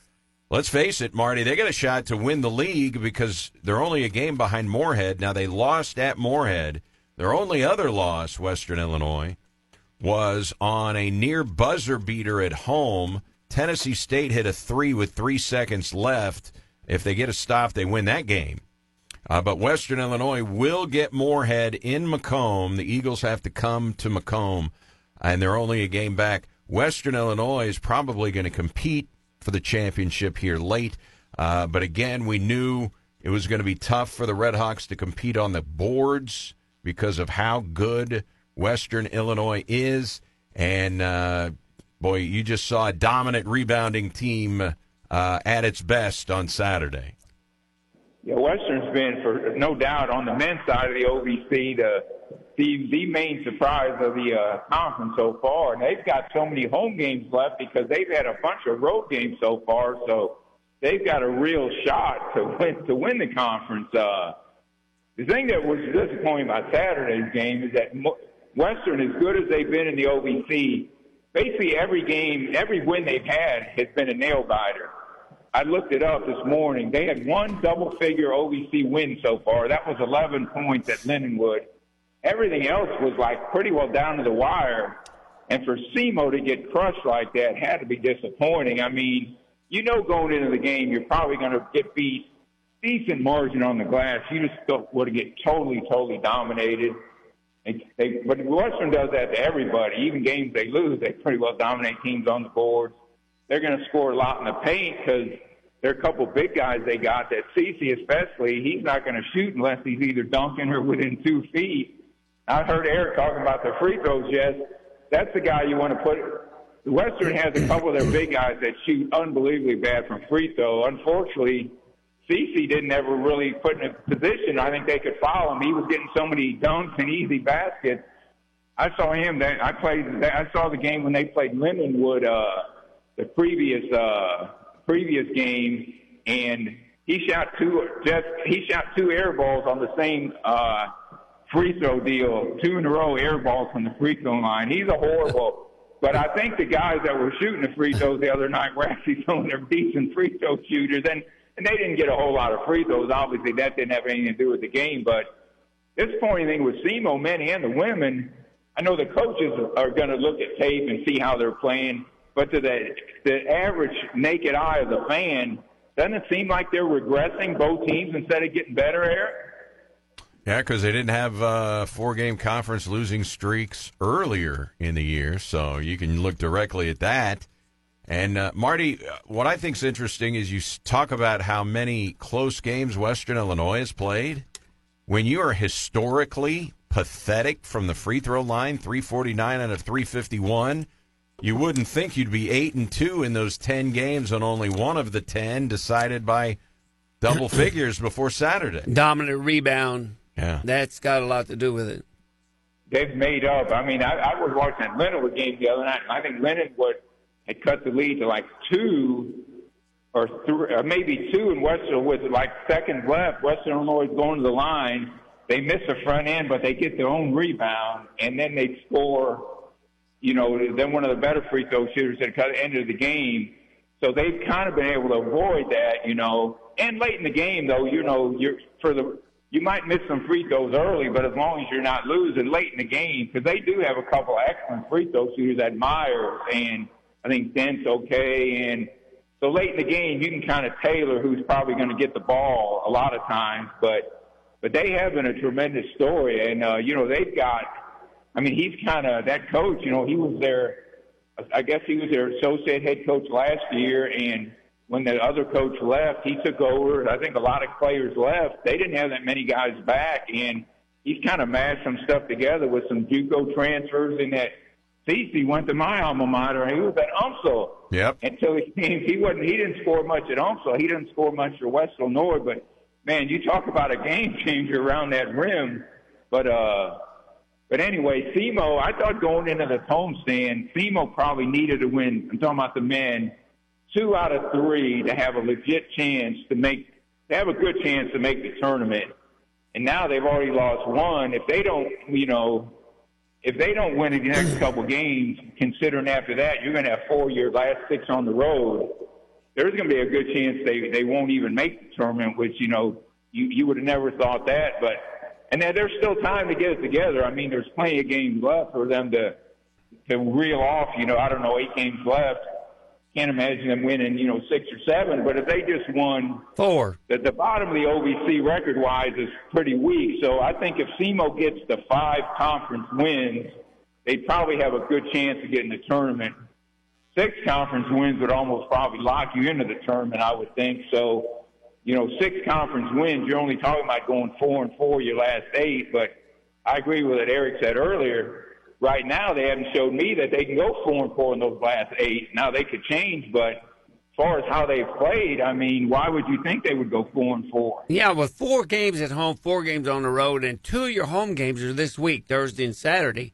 let's face it, Marty, they got a shot to win the league because they're only a game behind Morehead. Now, they lost at Morehead. Their only other loss, Western Illinois, was on a near buzzer beater at home. Tennessee State hit a three with three seconds left. If they get a stop, they win that game. Uh, but Western Illinois will get Morehead in Macomb. The Eagles have to come to Macomb, and they're only a game back. Western Illinois is probably going to compete for the championship here late. Uh, but again, we knew it was going to be tough for the Redhawks to compete on the boards because of how good Western Illinois is. And uh, boy, you just saw a dominant rebounding team uh, at its best on Saturday. Yeah, Western's been, for no doubt, on the men's side of the OVC, the the, the main surprise of the uh, conference so far. And they've got so many home games left because they've had a bunch of road games so far. So they've got a real shot to win to win the conference. Uh, the thing that was disappointing about Saturday's game is that Western, as good as they've been in the OVC, basically every game, every win they've had has been a nail biter. I looked it up this morning. They had one double figure OVC win so far. That was 11 points at Lindenwood. Everything else was like pretty well down to the wire. And for SEMO to get crushed like that had to be disappointing. I mean, you know, going into the game, you're probably going to get beat decent margin on the glass. You just to get totally, totally dominated. They, they, but Western does that to everybody. Even games they lose, they pretty well dominate teams on the boards. They're going to score a lot in the paint because there are a couple big guys they got. That CC especially, he's not going to shoot unless he's either dunking or within two feet. I heard Erik talking about the free throws. Yes, that's the guy you want to put. Western has a couple of their big guys that shoot unbelievably bad from free throw. Unfortunately, CC didn't ever really put in a position. I think they could foul him. He was getting so many dunks and easy baskets. I saw him. That I played. I saw the game when they played Lindenwood uh, the previous uh, previous game, and he shot two. Just he shot two air balls on the same. Uh, free throw deal, two in a row air balls from the free throw line. He's a horrible. But I think the guys that were shooting the free throws the other night were actually some of their decent free throw shooters, and and they didn't get a whole lot of free throws. Obviously, that didn't have anything to do with the game. But this funny thing with SEMO men and the women, I know the coaches are going to look at tape and see how they're playing. But to the the average naked eye of the fan, doesn't it seem like they're regressing both teams instead of getting better, Erik? Yeah, because they didn't have uh, four game conference losing streaks earlier in the year, so you can look directly at that. And uh, Marty, uh, what I think is interesting is you talk about how many close games Western Illinois has played. When you are historically pathetic from the free throw line, 349 out of 351, you wouldn't think you'd be 8 and 2 in those 10 games and only one of the 10 decided by double figures before Saturday. Dominant rebound yeah, that's got a lot to do with it. They've made up. I mean, I, I was watching that Lindenwood game the other night, and I think Lindenwood had cut the lead to like two or three, or maybe two, and Western with like seconds left. Western Illinois going to the line. They miss the front end, but they get their own rebound, and then they score. You know, then one of the better free throw shooters at the end of the game. So they've kind of been able to avoid that, you know. And late in the game, though, you know, you're for the you might miss some free throws early, but as long as you're not losing late in the game, because they do have a couple of excellent free throw shooters at Myers and I think Dent's okay. And so late in the game, you can kind of tailor who's probably going to get the ball a lot of times, but but they have been a tremendous story, and uh, you know they've got. I mean, he's kind of that coach. You know, he was their. I guess he was their associate head coach last year, and when the other coach left, he took over. I think a lot of players left. They didn't have that many guys back, and he's kind of mashed some stuff together with some JUCO transfers. And that CC went to my alma mater, and he was at UMSL. Yep. Until he came, he wasn't. He didn't score much at UMSL. He didn't score much for West Illinois. But man, you talk about a game changer around that rim. But uh, but anyway, SEMO. I thought going into the homestand, SEMO probably needed to win. I'm talking about the men two out of three to have a legit chance to make, to have a good chance to make the tournament. And now they've already lost one. If they don't, you know, if they don't win the next couple games, considering after that you're going to have four years, last six on the road, there's going to be a good chance they they won't even make the tournament. Which you know you you would have never thought that, but and there's still time to get it together. I mean, there's plenty of games left for them to to reel off. You know, I don't know, eight games left. Can't imagine them winning, you know, six or seven. But if they just won four, the, the bottom of the OVC record wise is pretty weak. So I think if SEMO gets the five conference wins, they'd probably have a good chance of getting the tournament. Six conference wins would almost probably lock you into the tournament, I would think. So, you know, six conference wins, you're only talking about going four and four your last eight. But I agree with what Erik said earlier right now they haven't showed me that they can go four and four in those last eight. Now they could change, but as far as how they've played, I mean, why would you think they would go four and four? Yeah, with four games at home, four games on the road, and two of your home games are this week, Thursday and Saturday.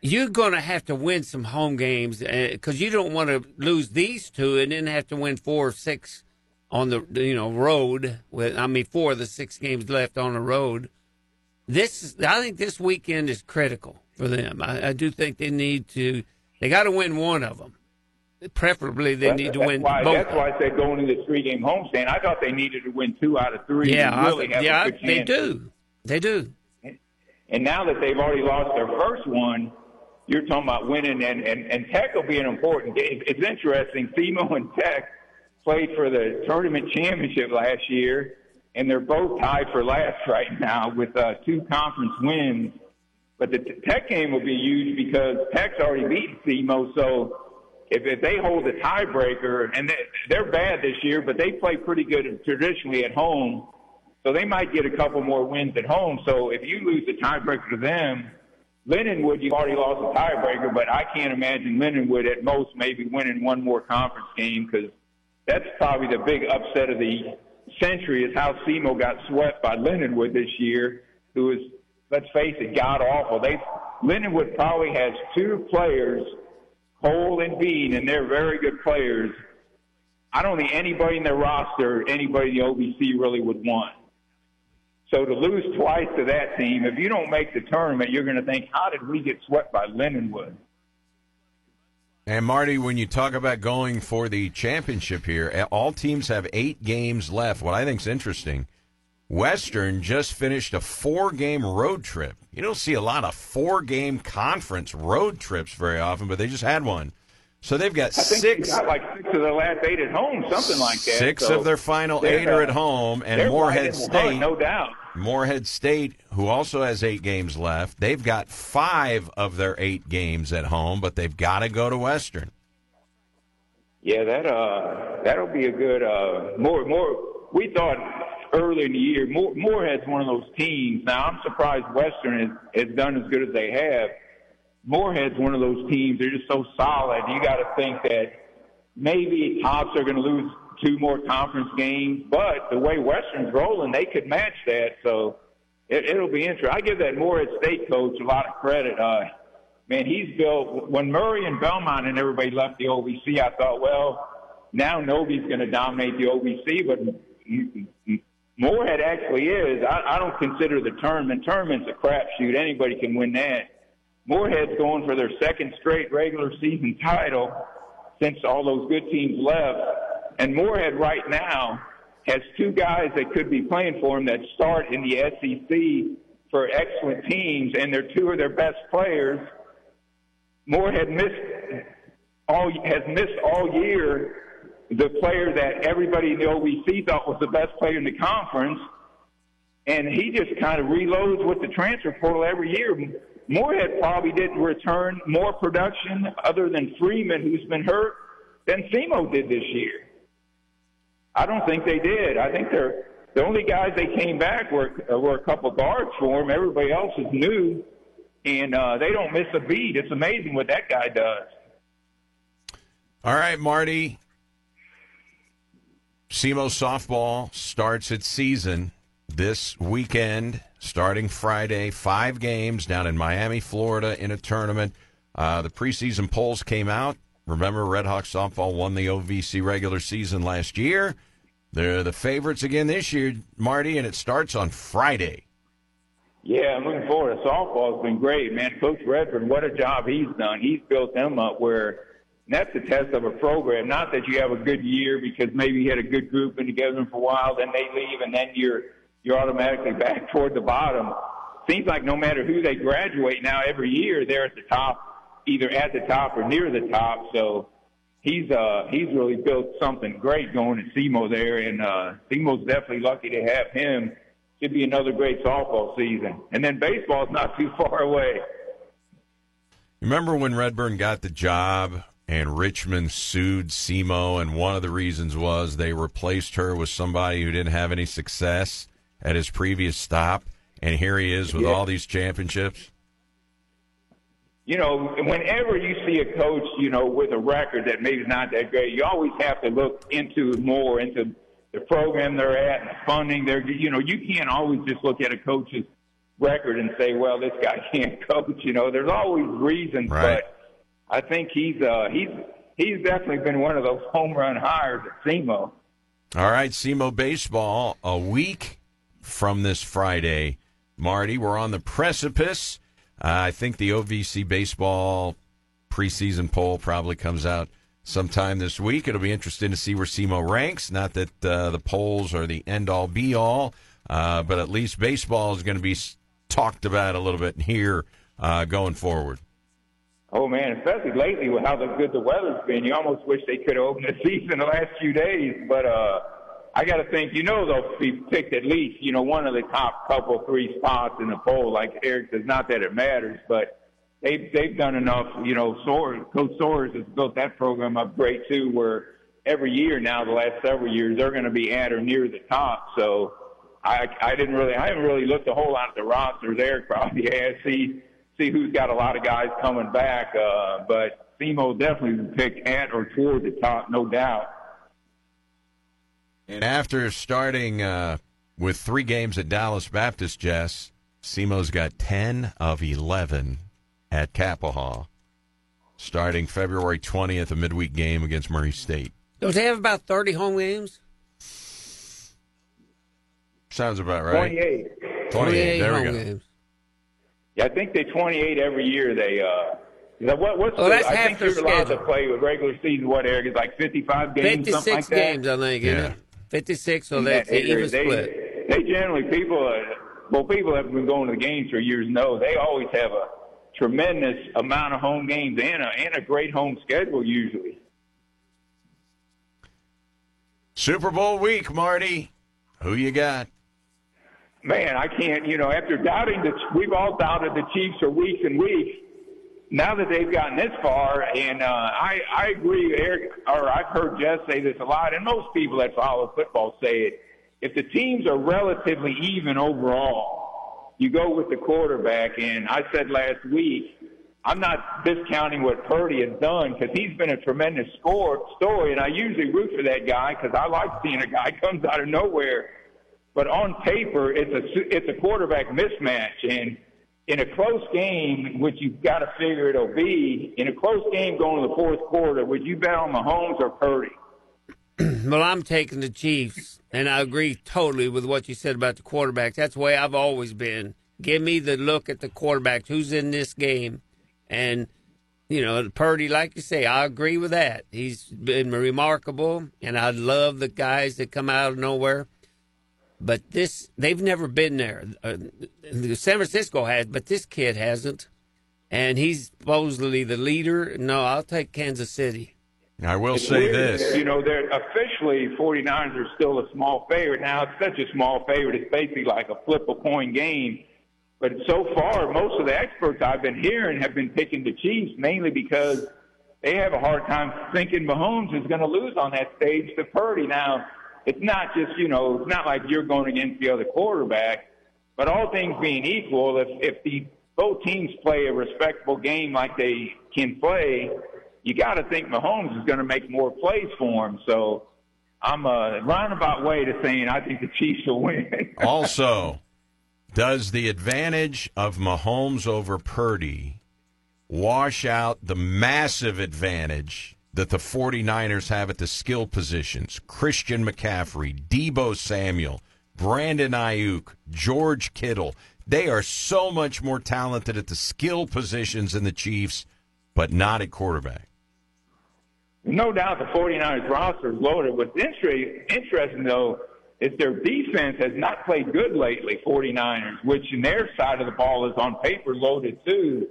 You're going to have to win some home games because uh, you don't want to lose these two and then have to win four or six on the you know road. With I mean, four of the six games left on the road. This I think this weekend is critical for them. I, I do think they need to. They got to win one of them. Preferably, they need to win why, both. That's why I said going into the three-game homestand. I thought they needed to win two out of three. Yeah, really I, yeah, they do. They do. And now that they've already lost their first one, you're talking about winning, and, and, and Tech will be an important game. It's interesting. SEMO and Tech played for the tournament championship last year, and they're both tied for last right now with uh, two conference wins. But the Tech game will be huge because Tech's already beaten SEMO. So if, if they hold the tiebreaker, and they, they're bad this year, but they play pretty good traditionally at home. So they might get a couple more wins at home. So if you lose the tiebreaker to them, Lindenwood, you've already lost the tiebreaker, but I can't imagine Lindenwood at most maybe winning one more conference game because that's probably the big upset of the century is how SEMO got swept by Lindenwood this year, who was let's face it, god awful. They Lindenwood probably has two players, Cole and Bean, and they're very good players. I don't think anybody in their roster, anybody in the OVC really would want. So to lose twice to that team, if you don't make the tournament, you're going to think, how did we get swept by Lindenwood? And Marty, when you talk about going for the championship here, all teams have eight games left. What I think is interesting Western just finished a four game road trip. You don't see a lot of four game conference road trips very often, but they just had one. So they've got six. Got like six of their last eight at home, something like that. Six so of their final eight are at home, and Morehead State, no doubt. Morehead State, who also has eight games left, they've got five of their eight games at home, but they've got to go to Western. Yeah, that uh, that'll be a good uh, more more. We thought early in the year. Moore, Morehead's one of those teams. Now, I'm surprised Western has, has done as good as they have. Morehead's one of those teams. They're just so solid. You got to think that maybe Tops are going to lose two more conference games, but the way Western's rolling, they could match that. So it, it'll be interesting. I give that Morehead State coach a lot of credit. Uh, man, he's built. When Murray and Belmont and everybody left the OVC, I thought, well, now Novi's going to dominate the OVC, but Morehead actually is. I, I don't consider the tournament. Tournament's a crapshoot. Anybody can win that. Morehead's going for their second straight regular season title since all those good teams left. And Morehead right now has two guys that could be playing for him that start in the SEC for excellent teams, and they're two of their best players. Morehead missed all has missed all year the player that everybody in the OVC thought was the best player in the conference, and he just kind of reloads with the transfer portal every year. Morehead probably didn't return more production other than Freeman, who's been hurt, than SEMO did this year. I don't think they did. I think they're the only guys they came back were were a couple guards for him. Everybody else is new, and uh, they don't miss a beat. It's amazing what that guy does. All right, Marty. SEMO softball starts its season this weekend, starting Friday. Five games down in Miami, Florida, in a tournament. Uh, the preseason polls came out. Remember, Red Hawk softball won the OVC regular season last year. They're the favorites again this year, Marty, and it starts on Friday. Yeah, I'm looking forward to softball. It's been great, man. Coach Redburn, what a job he's done. He's built them up where that's the test of a program. Not that you have a good year because maybe you had a good group and together for a while, then they leave, and then you're you're automatically back toward the bottom. Seems like no matter who they graduate now, every year they're at the top, either at the top or near the top. So he's uh he's really built something great going to SEMO there, and uh, SEMO's definitely lucky to have him. Should be another great softball season, and then baseball's not too far away. Remember when Redburn got the job and Richmond sued SEMO, and one of the reasons was they replaced her with somebody who didn't have any success at his previous stop, and here he is with Yeah. all these championships. you know, whenever you see a coach, you know, with a record that maybe is not that great, you always have to look into more into the program they're at and funding. They're, you know, you can't always just look at a coach's record and say, well, this guy can't coach. You know, there's always reasons, Right. but I think he's uh, he's he's definitely been one of those home run hires at SEMO. All right, SEMO baseball a week from this Friday. Marty, we're on the precipice. Uh, I think the OVC baseball preseason poll probably comes out sometime this week. It'll be interesting to see where SEMO ranks. Not that uh, the polls are the end all be all, uh, but at least baseball is going to be talked about a little bit here uh, going forward. Oh man, especially lately with how good the weather's been, you almost wish they could have opened the season the last few days. But uh I got to think, you know, they'll be picked at least, you know, one of the top couple three spots in the poll. Like Erik says, not that it matters, but they've they've done enough. You know, Sawyers, Coach Sawyers has built that program up great too, where every year now, the last several years, they're going to be at or near the top. So I I didn't really I haven't really looked a whole lot at the roster there. Probably yeah, see see who's got a lot of guys coming back. Uh, but SEMO definitely would pick at or toward the top, no doubt. And after starting uh, with three games at Dallas Baptist, Jess, SEMO's got 10 of 11 at Capaha, starting February 20th, a midweek game against Murray State. Don't they have about 30 home games? Sounds about right. 28. 28. There we go. games. Yeah, I think they 28 every year. They uh, what, what's Oh, the, that's I half think their you're allowed to play with regular season. What Erik is like 55 games, something like 56 that. games, I think, isn't Yeah. it? 56, so And that's they, an even they, split. They generally people, uh, well, people that have been going to the games for years know they always have a tremendous amount of home games and a and a great home schedule usually. Super Bowl week, Marty. Who you got? Man, I can't. You know, after doubting the, we've all doubted the Chiefs for weeks and weeks. Now that they've gotten this far, and uh, I I agree, Erik, or I've heard Jess say this a lot, and most people that follow football say it. If the teams are relatively even overall, you go with the quarterback. And I said last week, I'm not discounting what Purdy has done because he's been a tremendous score story, and I usually root for that guy because I like seeing a guy comes out of nowhere. But on paper, it's a it's a quarterback mismatch, and in a close game, which you've got to figure it'll be, in a close game going to the fourth quarter, would you bet on Mahomes or Purdy? Well, I'm taking the Chiefs, and I agree totally with what you said about the quarterback. That's the way I've always been. Give me the look at the quarterback, who's in this game, and you know, Purdy, like you say, I agree with that. He's been remarkable, and I love the guys that come out of nowhere. But this, they've never been there. Uh, San Francisco has, but this kid hasn't, and he's supposedly the leader. No, I'll take Kansas City. I will It's say weird. this. You know, they're officially 49ers are still a small favorite. Now, it's such a small favorite. It's basically like a flip a coin game. But so far, most of the experts I've been hearing have been picking the Chiefs mainly because they have a hard time thinking Mahomes is going to lose on that stage to Purdy. Now, it's not just, you know, it's not like you're going against the other quarterback, but all things being equal, if, if the both teams play a respectable game like they can play, you got to think Mahomes is going to make more plays for him. So I'm uh, a roundabout way to saying I think the Chiefs will win. Also, does the advantage of Mahomes over Purdy wash out the massive advantage that the 49ers have at the skill positions? Christian McCaffrey, Deebo Samuel, Brandon Aiyuk, George Kittle. They are so much more talented at the skill positions than the Chiefs, but not at quarterback. no doubt the 49ers roster is loaded. What's interesting, though, is their defense has not played good lately, 49ers, which in their side of the ball is on paper loaded too.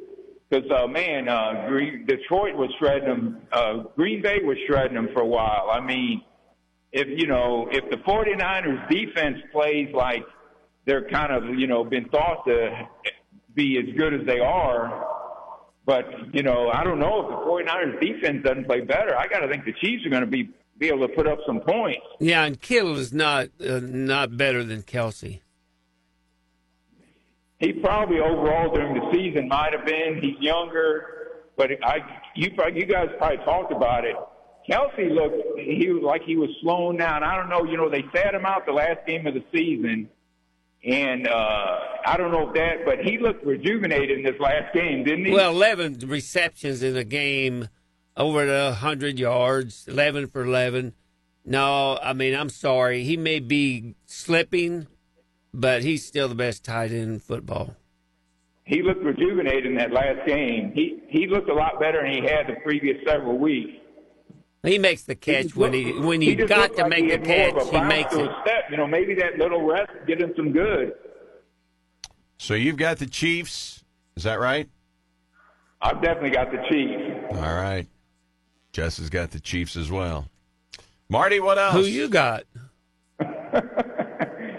Because, uh, man, uh, Green, Detroit was shredding them. Uh, Green Bay was shredding them for a while. I mean, if, you know, if the 49ers defense plays like they're kind of, you know, been thought to be as good as they are, but, you know, I don't know if the 49ers defense doesn't play better. I got to think the Chiefs are going to be be able to put up some points. Yeah, and Kittle is not uh, not better than Kelce. He probably overall during the season might have been. He's younger, but I you you guys probably talked about it. Kelce looked he was like he was slowing down. I don't know. You know they sat him out the last game of the season, and uh, I don't know if that, but he looked rejuvenated in this last game, didn't he? Well, eleven receptions in a game over the 100 yards, 11 for 11. No, I mean, I'm sorry. He may be slipping, but he's still the best tight end in football. He looked rejuvenated in that last game. He he looked a lot better than he had the previous several weeks. He makes the catch when he when you he got to like make the catch. He makes it. Step. You know, maybe that little rest get him some good. So you've got the Chiefs. Is that right? I've definitely got the Chiefs. All right. Jess has got the Chiefs as well. Marty, what else? Who you got?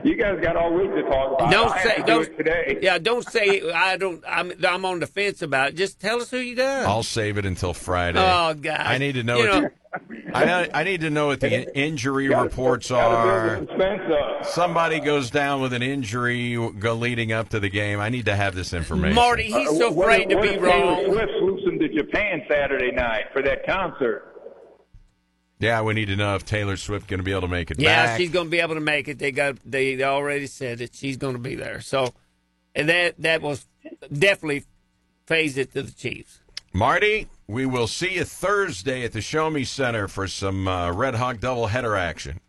you guys got all week to talk about. Don't I say do don't. it today. Yeah, don't say I don't. I'm I'm on the fence about it. Just tell us who you got. I'll save it until Friday. Oh God! I need to know. You what know, the, I, I need to know what the injury Gotta- reports are. the suspense up. Somebody goes down with an injury go leading up to the game. I need to have this information. Marty, he's so Uh, what- afraid to what be if Taylor wrong. Swift flew them to Japan Saturday night for that concert. Yeah, we need to know if Taylor Swift going to be able to make it Yeah, back. she's going to be able to make it. They got they already said that she's going to be there. So, and that that was definitely phase it to the Chiefs. Marty, we will see you Thursday at the Show Me Center for some uh, Red Hawk doubleheader action.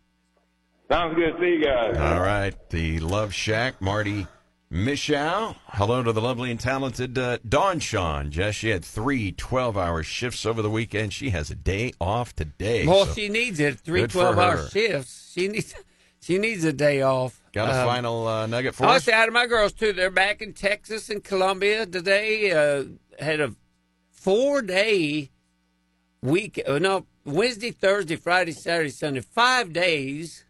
Sounds good. To see you guys. All right, the Love Shack, Marty Mishow. Hello to the lovely and talented uh, Dawn Sean. Jess, she had three 12 hour shifts over the weekend. She has a day off today. Well, so she needs it. Three 12 hour shifts. She needs she needs a day off. got a Um, final uh, nugget for I us? was out of my girls too. They're back in Texas and Columbia today. Uh, had a four day week. Uh, no, Wednesday, Thursday, Friday, Saturday, Sunday. Five days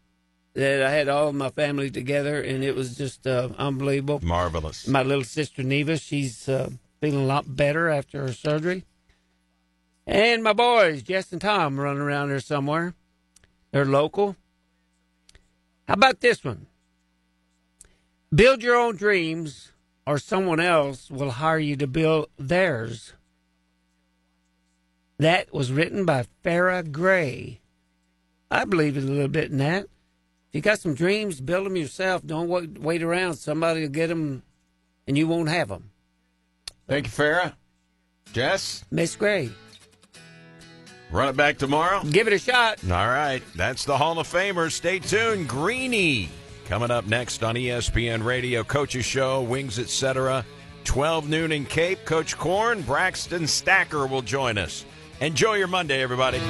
that I had all of my family together, and it was just uh, unbelievable. Marvelous. My little sister Neva, she's uh, feeling a lot better after her surgery. And my boys, Jess and Tom, running around there somewhere. They're local. How about this one? Build your own dreams, or someone else will hire you to build theirs. That was written by Farrah Gray. I believe a little bit in that. If you got some dreams, build them yourself. Don't wait, wait around. Somebody will get them, and you won't have them. Thank you, Farrah. Jess, Miss Gray, run it back tomorrow. give it a shot. All right, that's the Hall of Famers. Stay tuned. Greeny coming up next on ESPN Radio. Coach's Show, Wings, etc. 12 noon in Cape. Coach Corn, Braxton Stacker will join us. Enjoy your Monday, everybody.